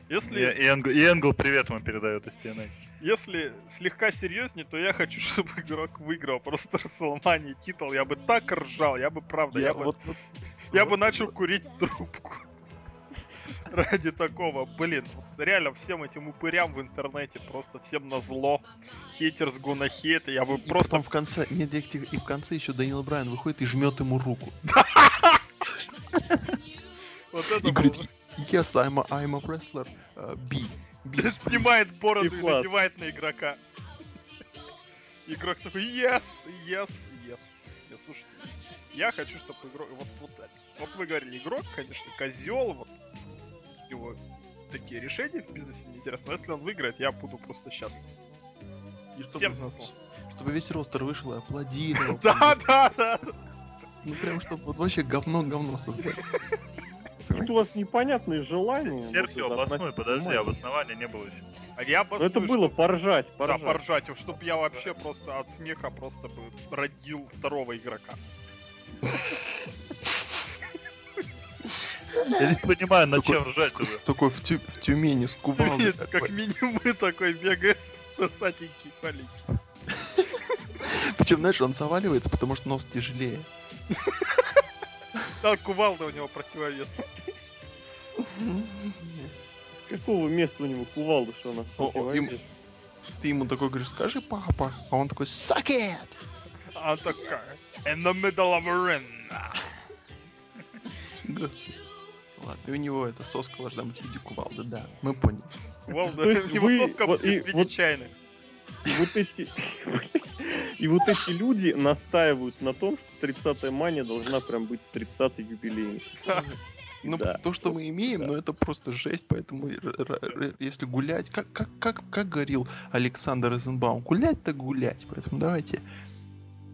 Если, И, и, Энгл, и Энгл привет ему передает из TNA. если слегка серьезнее, то я хочу, чтобы игрок выиграл просто Расселмани титул. Я бы так ржал, я бы правда, я, Я бы, вот- вот- я вот- бы начал курить трубку. Ради такого, блин, вот реально всем этим упырям в интернете просто всем на зло. Хейтерс гона хейт, я бы И просто потом в конце, нет, и в- и в конце еще Даниэл Брайан выходит и жмет ему руку. вот это И говорит. Yes, I'm a, I'm a wrestler, uh, B. B Снимает бороду И надевает на игрока. Игрок такой, yes, yes, yes. Я, слушайте, я хочу, чтобы игрок... Вот, вот, вот вы говорили, игрок, конечно, козел, вот его такие решения в бизнесе не интересны. Но если он выиграет, я буду просто счастлив. И чтобы, Всем чтобы весь ростер вышел и аплодировал. Да, да, да. Ну прям, чтобы вот вообще говно-говно создать. Какие-то у вас непонятные желания. Серхио обоснуй, подожди, обоснования не было еще. А я Ну, это обосную, было что- поржать, Да, поржать. поржать, чтобы я вообще просто от смеха просто бы родил второго игрока. Я не понимаю, над чем ржать уже. Такой в, Тю- в Тюмени с кувалдой Как минимум мы такой бегает сосатенький маленький. Причем, знаешь, он заваливается, потому что нос тяжелее. Да, кувалда у него противовес. Какого места у него кувалда, что она О, о, им- Ты ему такой говоришь, скажи папа, а он такой, suck it! А он такая, in the middle of a ring. Господи. Ладно, и у него это соска должна быть в виде кувалды, да, мы поняли. Кувалда, То есть его вы- соска в и- виде вот- чайных. И вот эти... И вот эти люди настаивают на том, что 30-я мания должна прям быть 30-й юбилейной. Ну, Да. то, что мы имеем, Да. ну это просто жесть, поэтому если гулять, как, как, как, как говорил Александр Розенбаум, гулять так гулять, поэтому давайте,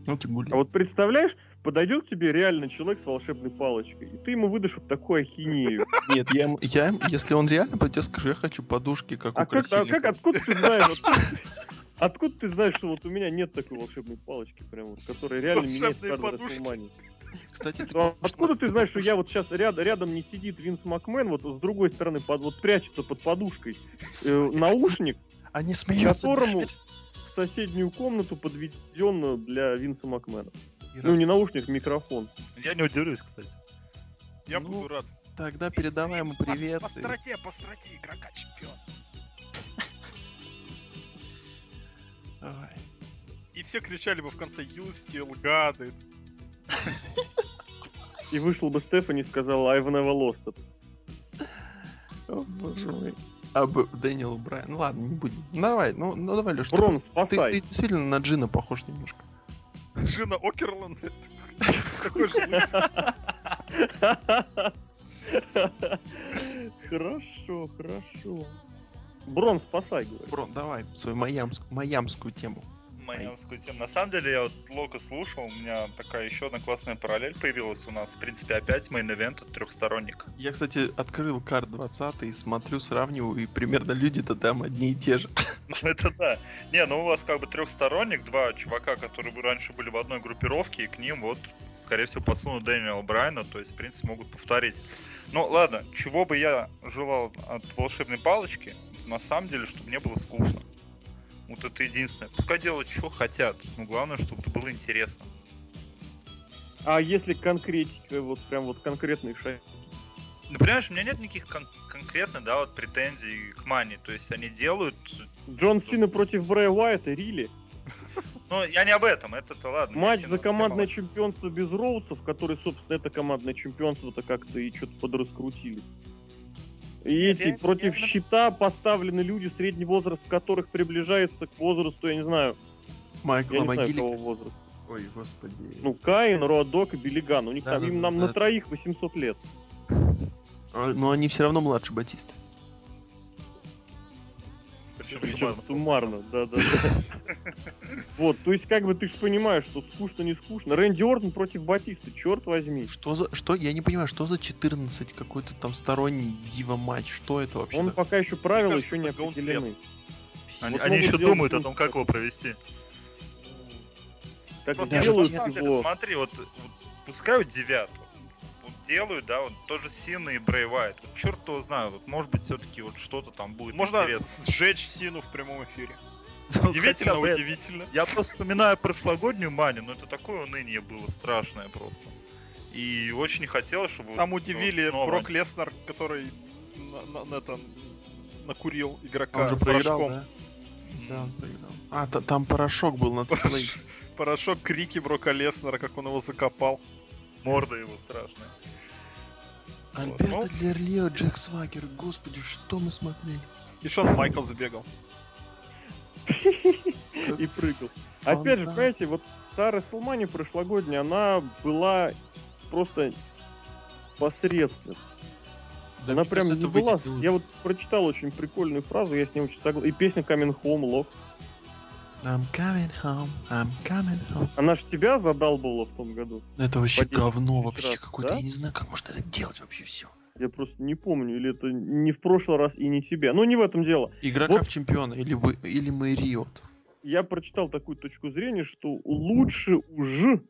ну ты гулять. А вот представляешь, подойдет к тебе реально человек с волшебной палочкой, и ты ему выдашь вот такую ахинею. Нет, я, я, если он реально пойдет, скажу, я хочу подушки, как А у как, а как, откуда ты знаешь? Откуда, ты знаешь, что вот у меня нет такой волшебной палочки, прям вот, которая реально меняет каждый подушки. Расселмании? Кстати, ты Ну, а Откуда ты знаешь, что я вот сейчас ряд, рядом не сидит Винс Макмен, вот с другой стороны под, вот прячется под подушкой э, наушник Они смеются. которому- блядь. в соседнюю комнату, подведенную для Винса Макмена. И Ну, не наушник, микрофон. Я не удивлюсь, кстати. Я Ну, буду рад. Тогда передавай ему По- привет. По и- строке, по строке, игрока чемпион. Давай. И все кричали бы в конце You still got it. И вышел бы Стефани и сказал I've never lost it. О, боже мой. А, Б- Дэниел Брайан. Ну ладно, не будем. Давай, ну, ну давай, Леш. Брон, ты, спасай. ты действительно на Джина похож немножко. Джина Окерланд. Такой же. Хорошо, хорошо. Брон, спасай, говорю. Брон, давай свою маямскую, маямскую тему. Майамскую тему. На самом деле, я вот Лока слушал, у меня такая еще одна классная параллель появилась у нас. В принципе, опять main event это трехсторонник. Я, кстати, открыл card 20 и смотрю, сравниваю, и примерно люди-то там одни и те же. Ну это да. Не, ну у вас как бы трехсторонник, два чувака, которые бы раньше были в одной группировке, и к ним вот, скорее всего, посунут Дэниела Брайана, то есть, в принципе, могут повторить. Ну ладно, чего бы я желал от волшебной палочки, на самом деле, чтобы не было скучно. Вот это единственное. Пускай делают, что хотят. Но главное, чтобы это было интересно. А если конкретика, вот прям вот конкретный шаг? Ну, понимаешь, у меня нет никаких кон- конкретных, да, вот претензий к Мане. То есть они делают... Джон Сина против Брэя Уайта, Рили? Ну, я не об этом, это-то ладно. Матч за командное чемпионство без Роудсов, который, собственно, это командное чемпионство-то как-то и что-то подраскрутили. И эти я- против я- щита поставлены люди, средний возраст которых приближается к возрасту, я не знаю, Майкла я не знаю, Могилик. какого возраста. Ой, господи. Ну, Каин, Роадок и Биллиган. У них Да, там да, им да, нам да. на троих 800 лет. А, Но они все равно младше Батиста. Причем Причем суммарно. Да-да-да. Вот, то есть, как бы ты же понимаешь, что скучно не скучно. Рэнди Ортон против Батиста, черт возьми. Что за... Что? Я не понимаю, что за 14 какой-то там сторонний дива матч? Что это вообще? Он пока еще правила еще не определены. Они, Вот они еще думают о том, как его провести. Так Просто я делают же- на самом деле, его. смотри, вот, вот пускают девятку. Вот делают, да, вот тоже Сина и Брей Уайт. Вот черт его знает, вот может быть все-таки вот что-то там будет Можно интересно. сжечь Сину в прямом эфире. Ну, Удивительно, удивительно. Я просто вспоминаю прошлогоднюю Маню, но это такое уныние было страшное просто. И очень не хотелось, чтобы... Там удивили Брок Леснер, который на, на- это, накурил игрока Он же проиграл, порошком. да? Да, он проиграл. А, та- там порошок был на. Порошок, порошок крики Брока Леснера, как он его закопал. Морда его страшная. Альберто Ну. Дерлио, Джек Свагер, господи, что мы смотрели? И Шон Майкл забегал. и прыгал. Опять же, понимаете, вот та Расселмания прошлогодняя, она была просто посредственной. Да она прям не была... Я вот прочитал очень прикольную фразу, я с ней очень согласен. И песня Coming Home, Love. I'm coming home, I'm coming home. Она ж тебя задалбала в том году. Это вообще По 10 говно, вообще какое-то. да? Я не знаю, как может это делать вообще все. Я просто не помню, или это не в прошлый раз и не тебя. Ну, не в этом дело. Игрока Вот. в чемпиона или вы, или мы Риот. Я прочитал такую точку зрения, что лучше уже,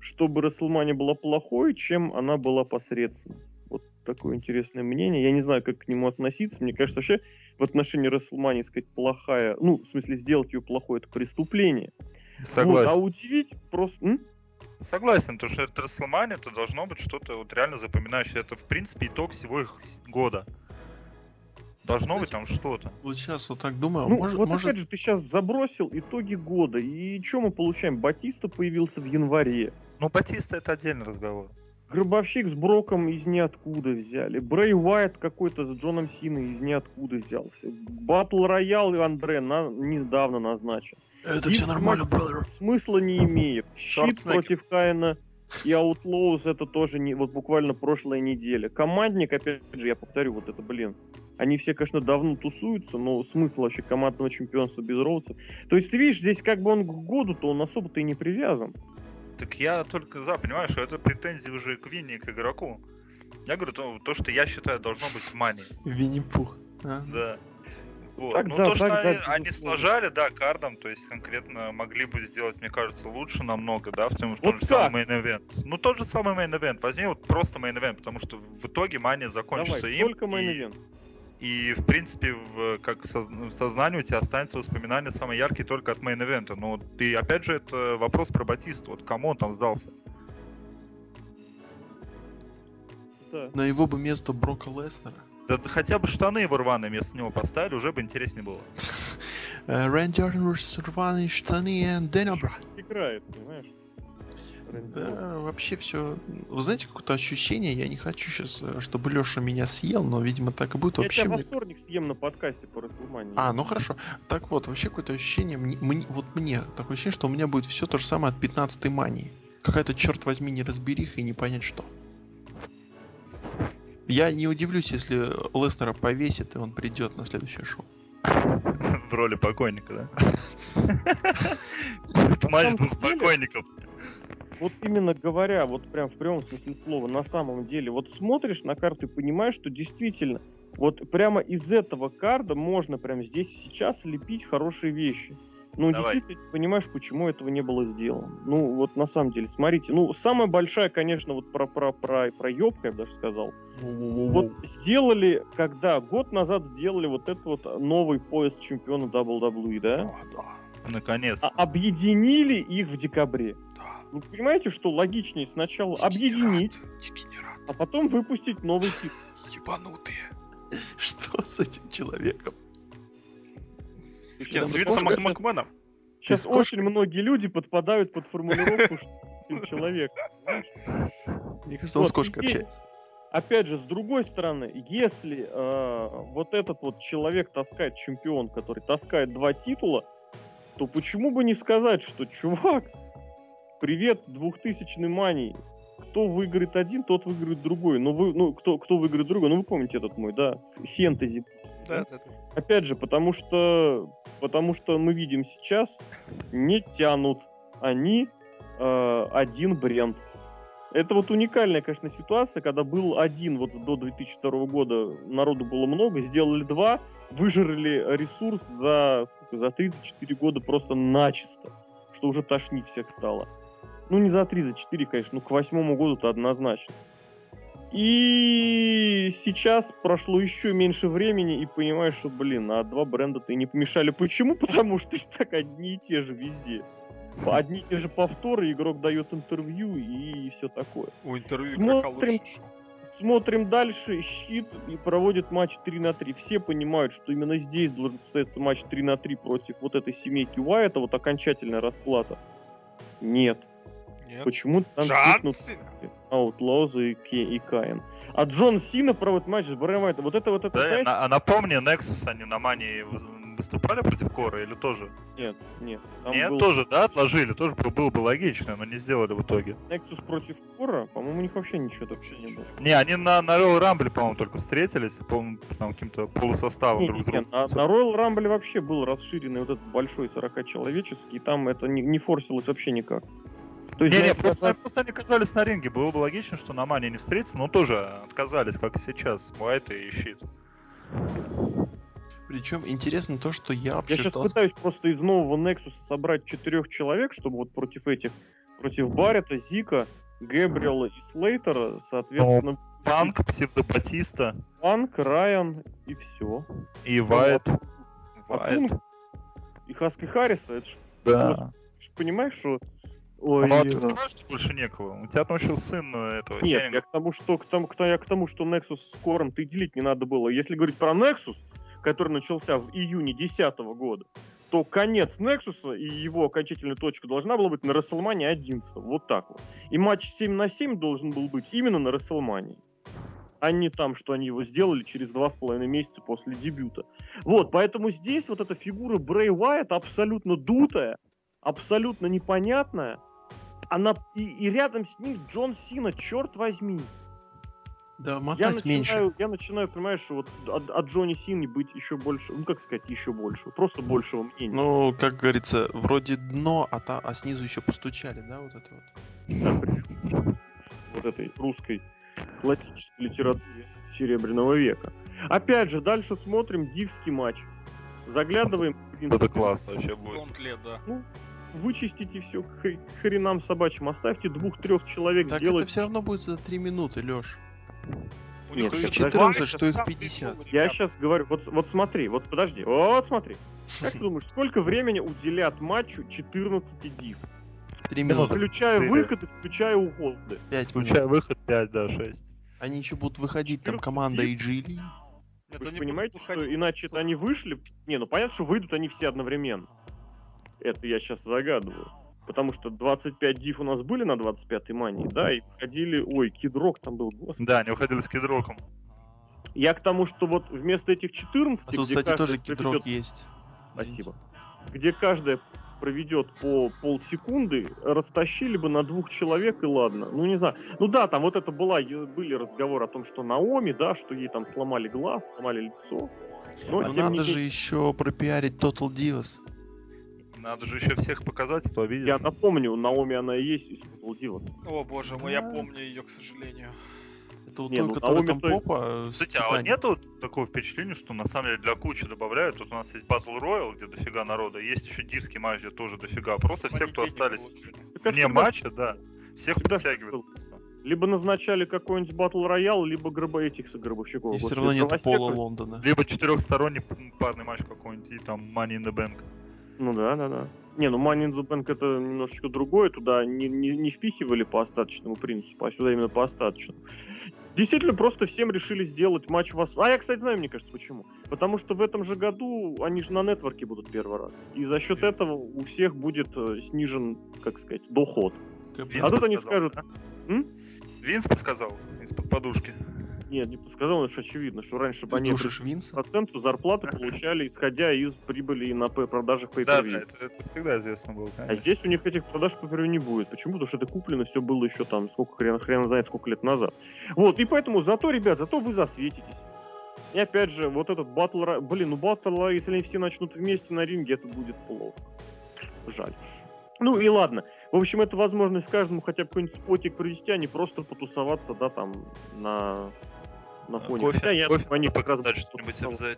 чтобы Расселмания была плохой, чем она была посредственной. Вот такое интересное мнение. Я не знаю, как к нему относиться. Мне кажется, вообще в отношении Расселмании сказать плохая, ну, в смысле, сделать ее плохой, это преступление. Согласен. а удивить просто... М? Согласен, то что это Расселмания, это должно быть что-то вот реально запоминающее. Это, в принципе, итог всего их года. Должно быть там что-то. Вот сейчас вот так думаю, Ну, может, вот может... опять же, ты сейчас забросил итоги года, и что мы получаем? Батиста появился в январе. Ну, Батиста это отдельный разговор. Гробовщик с Броком из ниоткуда взяли. Брей Уайт какой-то с Джоном Синой из ниоткуда взялся. Батл Роял и Андре на- недавно назначен. Это Диск все нормально, бродер. Смысла не имеет. Щит против Каина и Outlaws это тоже не вот буквально прошлая неделя. Командник, опять же, я повторю, вот это, блин. Они все, конечно, давно тусуются, но смысл вообще командного чемпионства без Роудса. То есть, ты видишь, здесь как бы он к году-то он особо-то и не привязан. Так я только за, понимаешь, что это претензии уже к Винни, к игроку. Я говорю, то, то, что я считаю, должно быть в мане. Винни-Пух. а? Да. Вот. Так, ну, да, то, что так, да, они, они безусловно. слажали, да, card ом, то есть конкретно могли бы сделать, мне кажется, лучше намного, да, в том, в Вот том же как? самом main event. Ну, тот же самый main event. Возьми вот просто main event, потому что в итоге мания закончится Давай, им. только main и- event. И, в принципе, в, как в сознании у тебя останется воспоминания самые яркие только от main event а. Но ты, опять же, это вопрос про Батисту. Вот кому он там сдался? Да. На его бы место Брока Леснера. Да хотя бы штаны его рваные вместо него поставили, уже бы интереснее было. Э, Рэнди vs. рваные штаны и Брайан. Играет, понимаешь? Да, вообще все. Вы знаете, какое-то ощущение, я не хочу сейчас, чтобы Леша меня съел, но, видимо, так и будет. Я Вообще тебя во мне- вторник съем на подкасте по Расселмании. А, ну хорошо. Так вот, вообще какое-то ощущение, мне, мне- вот мне такое ощущение, что у меня будет все то же самое от 15-й мании. Какая-то, черт возьми, неразбериха и не понять что. Я не удивлюсь, если Леснера повесит, и он придет на следующее шоу. В роли покойника, да? Деле- покойников. Вот именно говоря, вот прям в прямом смысле слова, на самом деле, вот смотришь на карту и понимаешь, что действительно, вот прямо из этого карда можно прям здесь и сейчас лепить хорошие вещи. Ну, Давай. действительно, понимаешь, почему этого не было сделано. Ну, вот на самом деле, смотрите, ну, самая большая, конечно, вот про, про, про, про ёбка, я бы даже сказал. Вот сделали, когда год назад сделали вот этот вот новый пояс чемпиона WWE, да? Да, да, Наконец. А- объединили их в декабре. Вы понимаете, что логичнее сначала объединить, Дегенерат. а потом выпустить новый титул. Ебанутые. Что с этим человеком? С кем? С Сейчас очень многие люди подпадают под формулировку, что с человек. Мне кажется, он с кошкой общается. Опять же, с другой стороны, если э, вот этот вот человек таскает чемпион, который таскает два титула, то почему бы не сказать, что чувак, привет, двухтысячный мании. Кто выиграет один, тот выиграет другой. Ну, вы, ну кто, кто выиграет другой? Ну, вы помните этот мой, да, фэнтези Да, да, да. Опять же, потому что, потому что мы видим сейчас, не тянут они э, один бренд. Это вот уникальная, конечно, ситуация, когда был один, вот до 2002 года народу было много, сделали два, выжрали ресурс за, сколько, за 34 года просто начисто, что уже тошнить всех стало. Ну, не за 3, за 4, конечно, ну, к восьмому году-то однозначно. И сейчас прошло еще меньше времени, и понимаешь, что, блин, а два бренда-то и не помешали. Почему? Потому что так одни и те же везде. Одни и те же повторы, игрок дает интервью и все такое. У интервью игрока Смотрим. лучше шоу. Смотрим дальше, щит и проводит матч 3 на 3. Все понимают, что именно здесь должен состояться матч 3 на 3 против вот этой семейки Уайта, вот окончательная расплата. Нет. Нет. Почему там Джон. Outlaws и, и Каин? А Джон Сина проводит матч с Брэм Уайтом. Вот это вот это, Да, знаешь, на- а напомни, Nexus они на мании вы- выступали против Кора или тоже? Нет, нет. Нет, был тоже, да, отложили, тоже было- было бы логично, но не сделали в итоге. Nexus против Кора, по-моему, у них вообще ничего Вообще не было. Не, они на, на Royal Rumble, по-моему, только встретились, по-моему, там каким-то полусоставом Не, друг с другом. на, на Royal Rumble вообще был расширенный вот этот большой 40-человеческий, и там это не, не форсилось вообще никак. То есть, Не, не, просто, когда- просто они оказались на ринге. Было бы логично, что на Мане не встретятся, но тоже отказались, как и сейчас, Уайт и Щит. Причем интересно то, что я Я вообще сейчас пытаюсь просто из нового Nexus собрать четырех человек, чтобы вот против этих, против Баррета, Зика, Гэбриэла и Слейтера, соответственно, Панк, Псевдопатиста Панк, Райан и все. и Вайт. А Вайт. Пунк и Хаски Харриса, это ж Да. понимаешь, что... Ой, Ну, а ты знаешь, что больше некого? У тебя там еще сын э, этого. Нет, Хеннинга. я к тому, что к тому, кто, я к тому, что Nexus с Кором ты делить не надо было. Если говорить про Nexus, который начался в июне 2010 года, то конец Nexus и его окончательная точка должна была быть на WrestleMania 11. Вот так вот. И матч 7 на 7 должен был быть именно на WrestleMania. А не там, что они его сделали через два с половиной месяца после дебюта. Вот, поэтому здесь вот эта фигура Брэй Уайт абсолютно дутая, абсолютно непонятная. Она и, и рядом с ним Джон Сина, черт возьми. Да, Я мотать меньше. начинаю, я начинаю, понимаешь, что вот от, от Джонни Сины быть еще больше, ну как сказать, еще больше, просто большего мнения. Ну, как говорится, вроде дно, а, та, а снизу еще постучали, да, вот это вот. Да, при- вот этой русской классической литературе Серебряного века. Опять же, дальше смотрим дивский матч. Заглядываем. Это класс вообще будет. Гонтле, да. Вычистите все к хр- к хренам собачьим. Оставьте двух-трех человек Так делать. это все равно будет за 3 минуты, Леш. У Нет, них сейчас еще 14, два что их месяца 50. пришел, Я сейчас говорю, вот, вот смотри, вот подожди, вот смотри. Как ты думаешь, сколько времени уделят матчу 14 див? 3 минуты, Включая Четыре. выходы, включая уходы. 5 Включая выход 5, да, 6. Они еще будут выходить, там 14 команда. AG Нет, Вы понимаете, что иначе они вышли... Не, ну понятно, что выйдут они все одновременно. Это я сейчас загадываю. Потому что 25 див у нас были на 25-й мании, да, и ходили... Ой, Кидрок там был, господи. Да, они уходили с кидроком. Я к тому, что вот вместо этих 14, А тут, где кстати, каждый тоже проведет- кидрок есть. Спасибо. Где каждая проведет по полсекунды, растащили бы на двух человек и ладно. Ну, не знаю. Ну да, там вот это была, были разговоры о том, что Наоми, да, что ей там сломали глаз, сломали лицо. Но, Но тем не надо же еще пропиарить Total Divas. Надо же еще всех показать, а то видишь. я напомню, Наоми она и есть из Divas. О боже мой, я помню ее, к сожалению. Это вот Не, той, ну, которая Наоми там то- попа Кстати, а нету такого впечатления, что на самом деле для кучи добавляют? Тут у нас есть Battle Royale, где дофига народа, есть еще дивский матч, где тоже дофига. Просто все, кто остались а вне матча, да, всех подтягивают. Либо назначали какой-нибудь батл роял, либо гроба этих гробовщиков. И все равно нету Дровосека- Пола Лондона. Либо четырехсторонний парный матч какой-нибудь, и там Money in the Bank. Ну да, да, да. Не, ну Money in the Bank это немножечко другое, туда не, не, не впихивали по остаточному принципу, а сюда именно по остаточному. Действительно, просто всем решили сделать матч в ос- А я, кстати, знаю, мне кажется, почему. Потому что в этом же году они же на нетворке будут первый раз. И за счет этого у всех будет э, снижен, как сказать, доход. Винс А тут они скажут? М? Винс подсказал из-под подушки. Нет, не подсказал, это же очевидно, что раньше бы они проценту зарплаты получали, исходя из прибыли на п- продажах pay Да, да, это, это всегда известно было, А конечно. здесь у них этих продаж по не будет. Почему? Потому что это куплено все было еще там, сколько хрен, хрен знает, сколько лет назад. Вот, и поэтому зато, ребят, зато вы засветитесь. И опять же, вот этот батл... Блин, ну батл, Ро- если они все начнут вместе на ринге, это будет плохо. Жаль. Ну и ладно. В общем, это возможность каждому хотя бы какой-нибудь спотик провести, а не просто потусоваться, да, там, на, на фоне. Кофе, Хотя я кофе они как раз что-нибудь обязательно.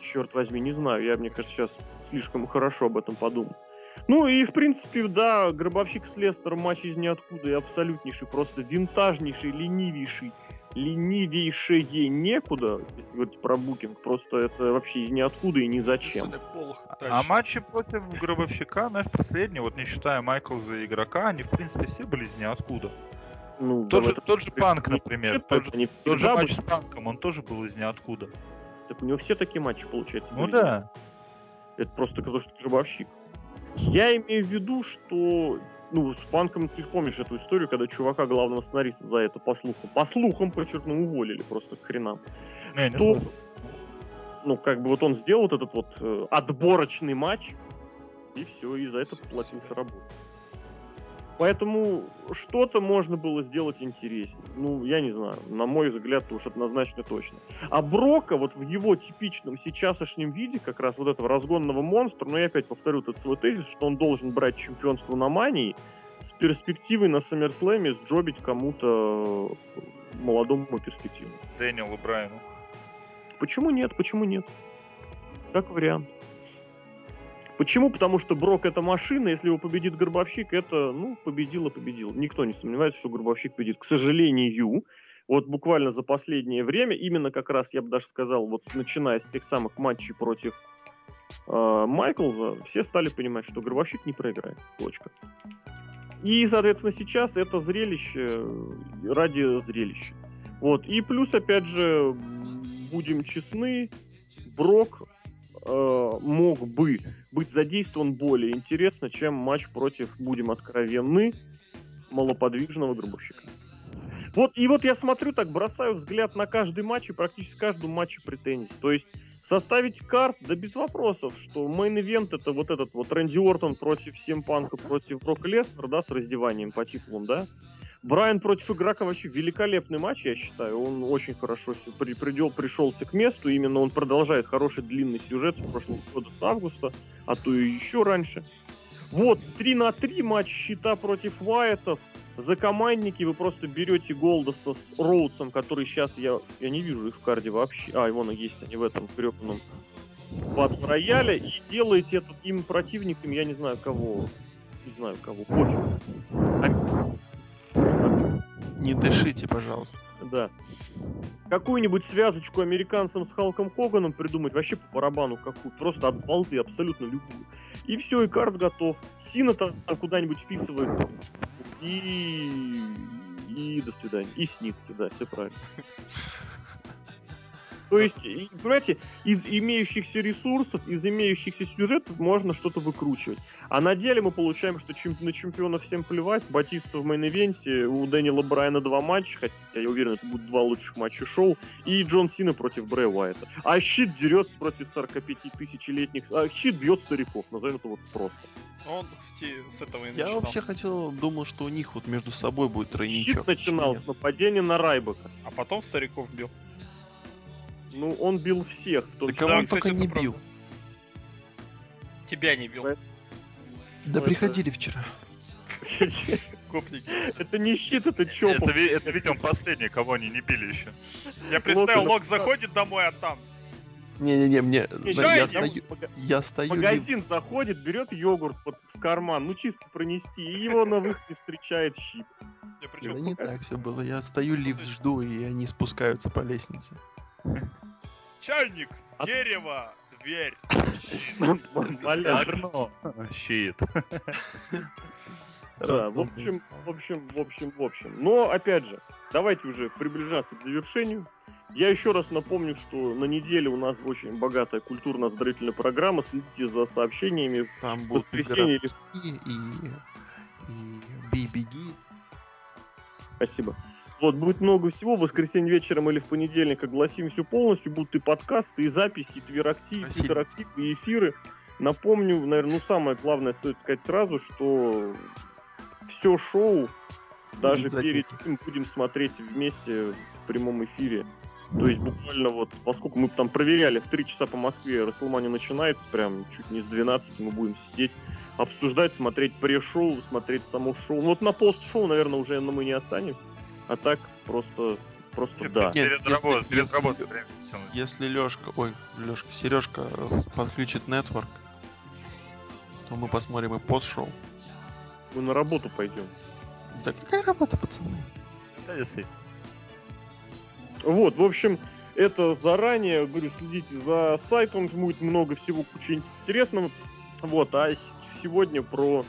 Черт возьми, не знаю. Я, мне кажется, сейчас слишком хорошо об этом подумал. Ну и, в принципе, да, Гробовщик с Лестером матч из ниоткуда и абсолютнейший, просто винтажнейший, ленивейший, ленивейшее некуда, если говорить про букинг, просто это вообще из ниоткуда и ни зачем. А матчи против Гробовщика, знаешь, последние, вот не считая Майклза и игрока, они, в принципе, все были из ниоткуда. Ну, Тот же, тот же Панк, не например, все тот же, они тот же матч с Панком, он тоже был из ниоткуда. Так у него все такие матчи, получается. Ну были. да. Это просто потому, что гробовщик. Я имею в виду, что ну, с Панком ты помнишь эту историю, когда чувака главного сценариста за это по слухам, по слухам, подчеркну, уволили просто к хренам. Не, не Что, слышал. ну, как бы вот он сделал вот этот вот э, отборочный матч, и все, и за это поплатился работой. Поэтому что-то можно было сделать интереснее. Ну, я не знаю, на мой взгляд, уж однозначно точно. А Брока вот в его типичном сейчасшнем виде, как раз вот этого разгонного монстра, но я опять повторю этот свой тезис, что он должен брать чемпионство на мании с перспективой на Саммерслэме сджобить кому-то молодому перспективному. Дэниелу Брайану. Почему нет? Почему нет? Как вариант. Почему? Потому что Брок это машина, если его победит Горбовщик, это, ну, победил и победил. Никто не сомневается, что Горбовщик победит. К сожалению, вот буквально за последнее время, именно как раз, я бы даже сказал, вот начиная с тех самых матчей против э, Майклза, все стали понимать, что гробовщик не проиграет. Точка. И, соответственно, сейчас это зрелище э, ради зрелища. Вот. И плюс, опять же, будем честны, Брок э, мог бы быть задействован более интересно, чем матч против, будем откровенны, малоподвижного гробовщика. Вот, и вот я смотрю, так бросаю взгляд на каждый матч и практически каждому матче претензий. То есть составить card, да без вопросов, что main event это вот этот вот Рэнди Ортон против CM Панка против Брока Леснера, да, с раздеванием по титулам, да. Брайан против игрока вообще великолепный матч, я считаю. Он очень хорошо при, придел, пришелся к месту. Именно он продолжает хороший длинный сюжет с прошлого года с августа, а то и еще раньше. Вот, 3 на 3 матч щита против Вайтов. За командники вы просто берете Голдоса с Роудсом, который сейчас, я, я не вижу их в карде вообще. А, вон есть они в этом гребаном под рояле. И делаете это им противниками, я не знаю кого. Не знаю кого. Пофиг. Не дышите, пожалуйста. Да. Какую-нибудь связочку американцам с Халком Хоганом придумать вообще по барабану какую Просто от балды абсолютно любую. И все, и карт готов. Сина там куда-нибудь вписывается. И... И до свидания. И Сницкий, да, все правильно. То есть, понимаете, из имеющихся ресурсов, из имеющихся сюжетов можно что-то выкручивать. А на деле мы получаем, что чем, на чемпиона всем плевать. Батиста в main event е, у Дэниела Брайана два матча, хотя я уверен, это будут два лучших матча шоу, и Джон Сина против Брэя Уайта. А Щит дерется против 45 тысячелетних... А Щит бьет стариков, назовем это вот просто. Он, кстати, с этого и Я начинал. вообще хотел, думал, что у них вот между собой будет тройничок. Щит начинал с нападения на Райбека. А потом стариков бил. Ну, он бил всех. в том Да кого он кстати, только это не правда. бил. Тебя не бил. Да Ну, приходили вчера. Гопники. Это не щит, это чопов. Это, это видимо, последний, кого они не били еще. Я представил, Лок- Лок заходит домой, а там. Не-не-не, мне... Не, я, я- стою, я стою... магазин заходит, берет йогурт под, в карман, ну чисто пронести, и его на выходе встречает щит. Я Да не так все было. Я стою, лифт жду, и они спускаются по лестнице. чайник, дерево, дверь. Маляр. Окно. Щит. Да, в общем, в общем, в общем, в общем. Но, опять же, давайте уже приближаться к завершению. Я еще раз напомню, что на неделе у нас очень богатая культурно-оздоровительная программа. Следите за сообщениями. Там будут воскресенье игроки и... и бей-беги. Спасибо. Вот, будет много всего. В воскресенье вечером или в понедельник огласим все полностью. Будут и подкасты, и записи, и твиттерактив, и твиттерактив, и эфиры. Напомню, наверное, ну самое главное стоит сказать сразу, что все шоу, даже перед этим будем смотреть вместе в прямом эфире. То есть буквально вот, поскольку мы там проверяли, в 3 часа по Москве Расселмания начинается, прям чуть не с 12 мы будем сидеть, обсуждать, смотреть пре-шоу, смотреть само шоу. Ну, вот на пост-шоу, наверное, уже мы не останемся. А так просто, просто да. Нет, Перед если- работой, перед если- работой. Если Лешка, ой, Лешка, Сережка подключит нетворк, то мы посмотрим и пост-шоу. Мы на работу пойдем. Да какая работа, пацаны? Да, действительно. Вот, в общем, это заранее, говорю, следите за сайтом, будет много всего, куча интересного. Вот, а сегодня про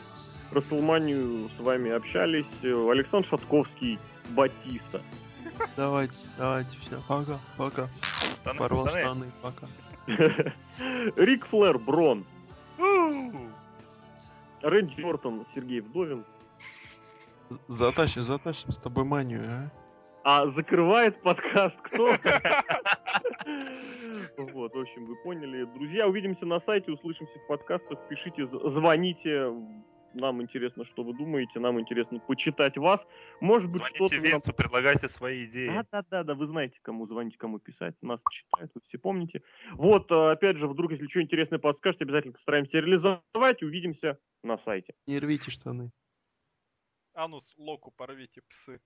Расселманию с вами общались э, Александр Шатковский, Батиста. Давайте, давайте, все, пока, пока. Штаны, Порвал штаны. штаны, пока. Рик Флэр, Брон. Рэнди Ортон, Сергей Вдовин. Затащим, затащим с тобой манию, а? А закрывает подкаст кто? Вот, в общем, вы поняли. Друзья, увидимся на сайте, услышимся в подкастах. Пишите, звоните. Нам интересно, что вы думаете. Нам интересно почитать вас. Может быть, Звоните что-то... вы нам- предлагайте свои идеи. Да, да, да, да, вы знаете, кому звонить, кому писать. Нас читают, вы все помните. Вот, э, опять же, вдруг, если что интересное подскажете, обязательно постараемся реализовать. Увидимся на сайте. Не рвите штаны. Анус локу порвите, псы.